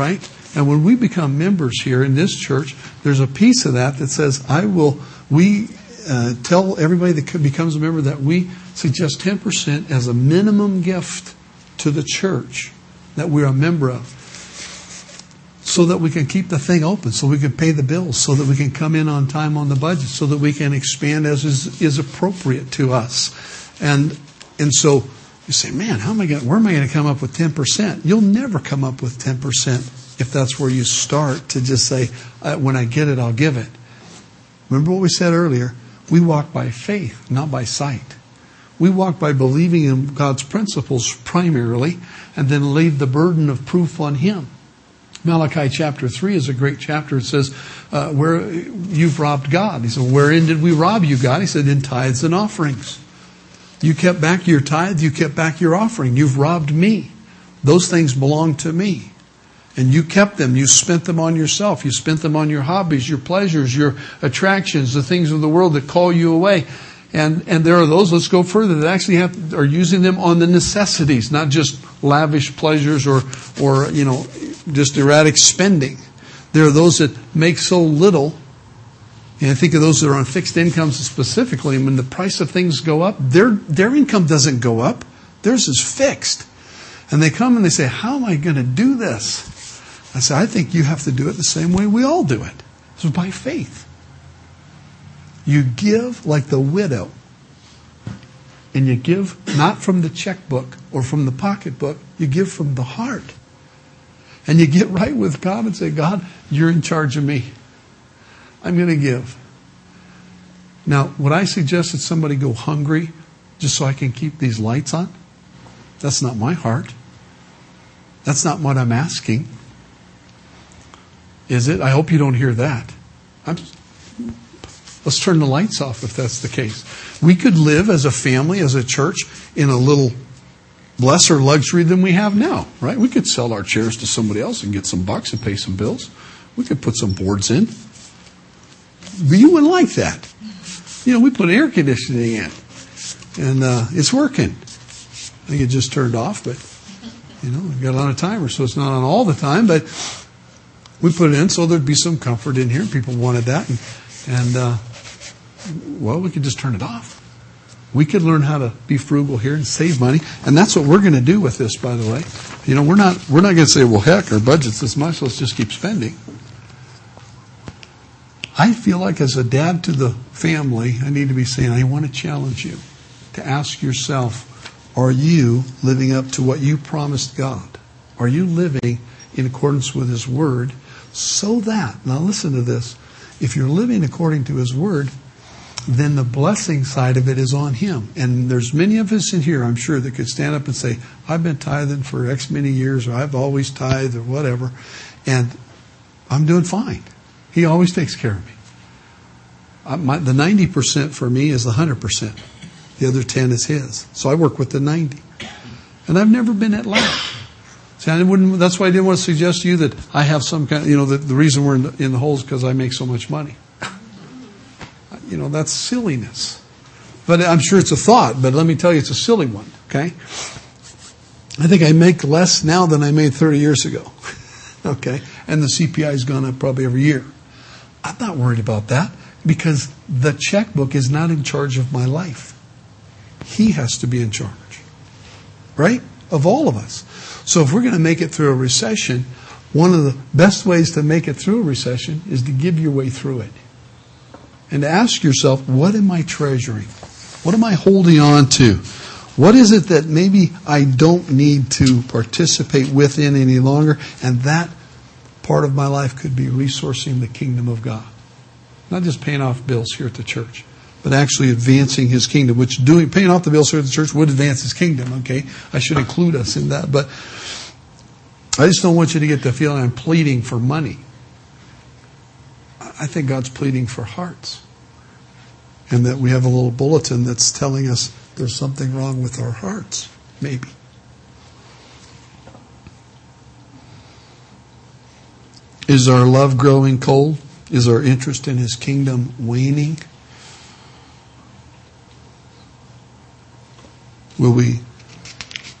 right? And when we become members here in this church, there's a piece of that that says, I will, we uh, tell everybody that becomes a member that we suggest 10% as a minimum gift to the church that we're a member of so that we can keep the thing open, so we can pay the bills, so that we can come in on time on the budget, so that we can expand as is, is appropriate to us. And and so you say, man, how am I going? Where am I going to come up with ten percent? You'll never come up with ten percent if that's where you start to just say, uh, when I get it, I'll give it. Remember what we said earlier? We walk by faith, not by sight. We walk by believing in God's principles primarily, and then leave the burden of proof on Him. Malachi chapter 3 is a great chapter. It says, uh, where you've robbed God. He said, wherein did we rob you, God? He said, in tithes and offerings. You kept back your tithe, you kept back your offering. You've robbed me. Those things belong to me. And you kept them. You spent them on yourself. You spent them on your hobbies, your pleasures, your attractions, the things of the world that call you away. And, and there are those, let's go further, that actually have, are using them on the necessities, not just lavish pleasures or, or, you know, just erratic spending. There are those that make so little, and I think of those that are on fixed incomes specifically, And when the price of things go up, their, their income doesn't go up. Theirs is fixed. And they come and they say, How am I going to do this? I say, I think you have to do it the same way we all do it. It's by faith. You give like the widow. And you give not from the checkbook or from the pocketbook, you give from the heart. And you get right with God and say, God, you're in charge of me. I'm going to give. Now, would I suggest that somebody go hungry just so I can keep these lights on? That's not my heart. That's not what I'm asking. Is it? I hope you don't hear that. I'm, let's turn the lights off if that's the case. We could live as a family, as a church, in a little lesser luxury than we have now, right? We could sell our chairs to somebody else and get some bucks and pay some bills. We could put some boards in. But you wouldn't like that. You know, we put air conditioning in, and uh, it's working. I think it just turned off, but You know, we've got a lot of timers, so it's not on all the time, but we put it in so there'd be some comfort in here. People wanted that, and, and uh, well, we could just turn it off. We could learn how to be frugal here and save money, and that's what we're going to do with this. By the way, you know, we're not we're not going to say, well, heck, our budget's this much, let's just keep spending. I feel like as a dad to the family, I need to be saying, I want to challenge you to ask yourself, are you living up to what you promised God? Are you living in accordance with His Word so that, now listen to this, if you're living according to His Word, then the blessing side of it is on Him. And there's many of us in here, I'm sure, that could stand up and say, I've been tithing for X many years, or I've always tithed, or whatever, and I'm doing fine. He always takes care of me. I, my, the 90% for me is the 100%. The other 10 is his. So I work with the 90. And I've never been at lack. See, I wouldn't, that's why I didn't want to suggest to you that I have some kind you know, the, the reason we're in the, in the hole is because I make so much money. You know, that's silliness. But I'm sure it's a thought, but let me tell you, it's a silly one, okay? I think I make less now than I made 30 years ago. okay? And the CPI has gone up probably every year. I'm not worried about that because the checkbook is not in charge of my life. He has to be in charge, right? Of all of us. So if we're going to make it through a recession, one of the best ways to make it through a recession is to give your way through it. And to ask yourself, what am I treasuring? What am I holding on to? What is it that maybe I don't need to participate within any longer? And that part of my life could be resourcing the kingdom of God. Not just paying off bills here at the church, but actually advancing his kingdom, which doing paying off the bills here at the church would advance his kingdom, okay? I should include us in that. But I just don't want you to get the feeling I'm pleading for money. I think God's pleading for hearts. And that we have a little bulletin that's telling us there's something wrong with our hearts, maybe. Is our love growing cold? Is our interest in His kingdom waning? Will we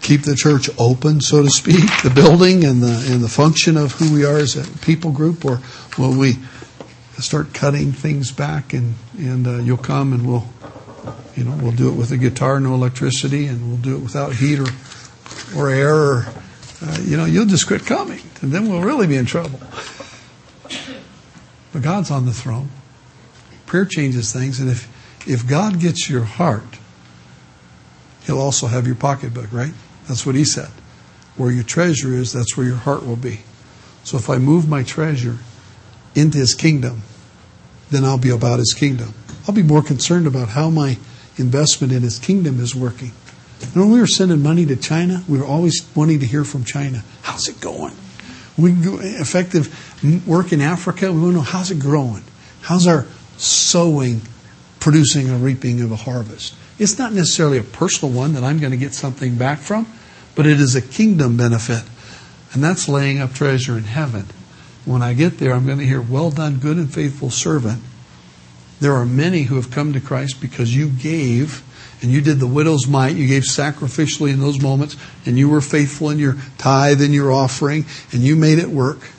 keep the church open, so to speak, the building and the and the function of who we are as a people group, or will we start cutting things back and and uh, you'll come and we'll you know we'll do it with a guitar, no electricity, and we'll do it without heat or or air, or uh, you know you'll just quit coming, and then we'll really be in trouble. But God's on the throne. Prayer changes things, and if if God gets your heart, He'll also have your pocketbook, right? That's what He said. Where your treasure is, that's where your heart will be. So if I move my treasure into His kingdom, then I'll be about His kingdom. I'll be more concerned about how my investment in His kingdom is working. And when we were sending money to China, we were always wanting to hear from China. How's it going? We go effective work in Africa. We want to know how's it growing? How's our sowing producing a reaping of a harvest? It's not necessarily a personal one that I'm going to get something back from, but it is a kingdom benefit. And that's laying up treasure in heaven. When I get there, I'm going to hear, Well done, good and faithful servant. There are many who have come to Christ because you gave and you did the widow's mite. You gave sacrificially in those moments, and you were faithful in your tithe and your offering, and you made it work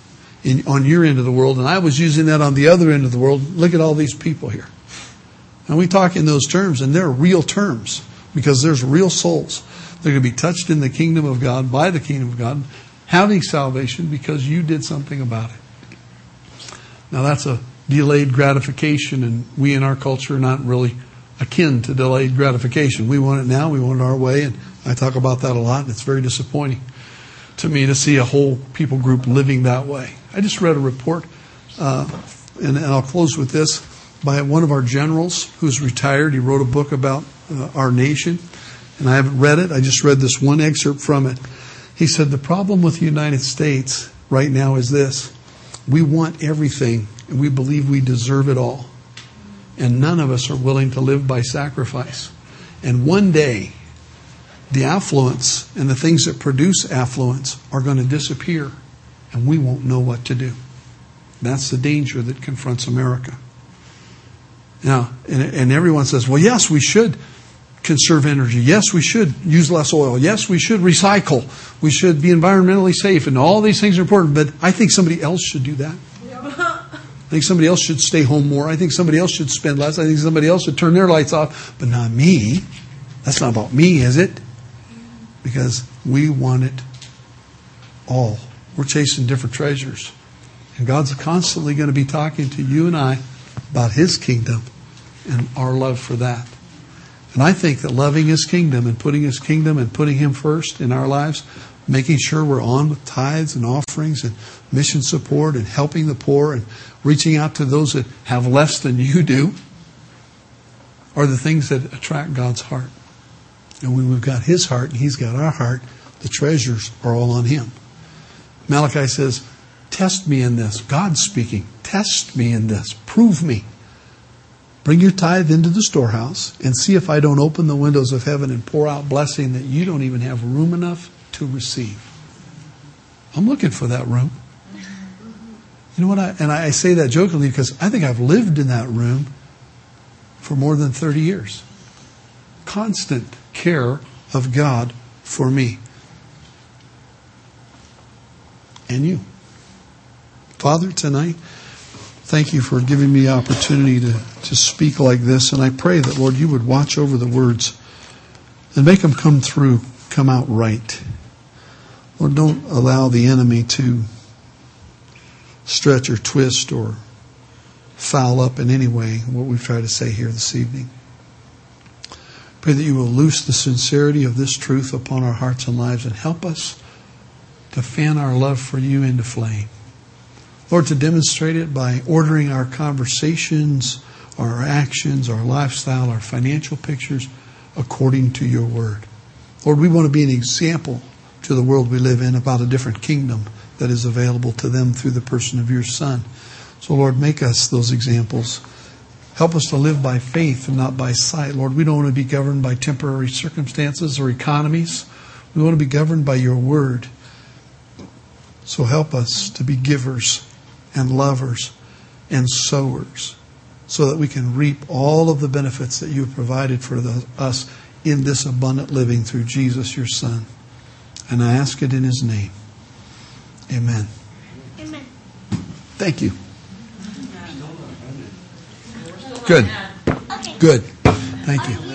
in, on your end of the world. And I was using that on the other end of the world. Look at all these people here. And we talk in those terms, and they're real terms because there's real souls. They're going to be touched in the kingdom of God by the kingdom of God, having salvation because you did something about it. Now that's a delayed gratification, and we in our culture are not really akin to delayed gratification. We want it now, we want it our way, and I talk about that a lot, and it's very disappointing to me to see a whole people group living that way. I just read a report, uh, and, and, I'll close with this, by one of our generals who's retired. He wrote a book about uh, our nation, and I haven't read it. I just read this one excerpt from it. He said, The problem with the United States right now is this we want everything, and we believe we deserve it all and none of us are willing to live by sacrifice. And one day, the affluence and the things that produce affluence are going to disappear, and we won't know what to do. That's the danger that confronts America. Now, and, and everyone says, well, yes, we should conserve energy. Yes, we should use less oil. Yes, we should recycle. We should be environmentally safe. And all these things are important. But I think somebody else should do that. I think somebody else should stay home more. I think somebody else should spend less. I think somebody else should turn their lights off. But not me. That's not about me, is it? Because we want it all. We're chasing different treasures. And God's constantly going to be talking to you and I about His kingdom and our love for that. And I think that loving His kingdom and putting His kingdom and putting Him first in our lives, making sure we're on with tithes and offerings and mission support and helping the poor and reaching out to those that have less than you do, are the things that attract God's heart. And when we've got His heart and He's got our heart, the treasures are all on Him. Malachi says, Test me in this. God's speaking. Test me in this. Prove me. Bring your tithe into the storehouse and see if I don't open the windows of heaven and pour out blessing that you don't even have room enough to receive. I'm looking for that room. You know what? I, and I say that jokingly because I think I've lived in that room for more than 30 years. Constant care of God for me and you. Father, tonight, thank you for giving me opportunity to, to speak like this. And I pray that, Lord, you would watch over the words and make them come through, come out right. Lord, don't allow the enemy to stretch or twist or foul up in any way what we've tried to say here this evening. Pray that you will loose the sincerity of this truth upon our hearts and lives and help us to fan our love for you into flame. Lord, to demonstrate it by ordering our conversations, our actions, our lifestyle, our financial pictures according to your word. Lord, we want to be an example to the world we live in about a different kingdom that is available to them through the person of your Son. So, Lord, make us those examples. Help us to live by faith and not by sight. Lord, we don't want to be governed by temporary circumstances or economies. We want to be governed by your word. So help us to be givers and lovers and sowers so that we can reap all of the benefits that you have provided for the, us in this abundant living through Jesus, your Son. And I ask it in his name. Amen. Amen. Thank you. Good. Okay. Good. Thank you.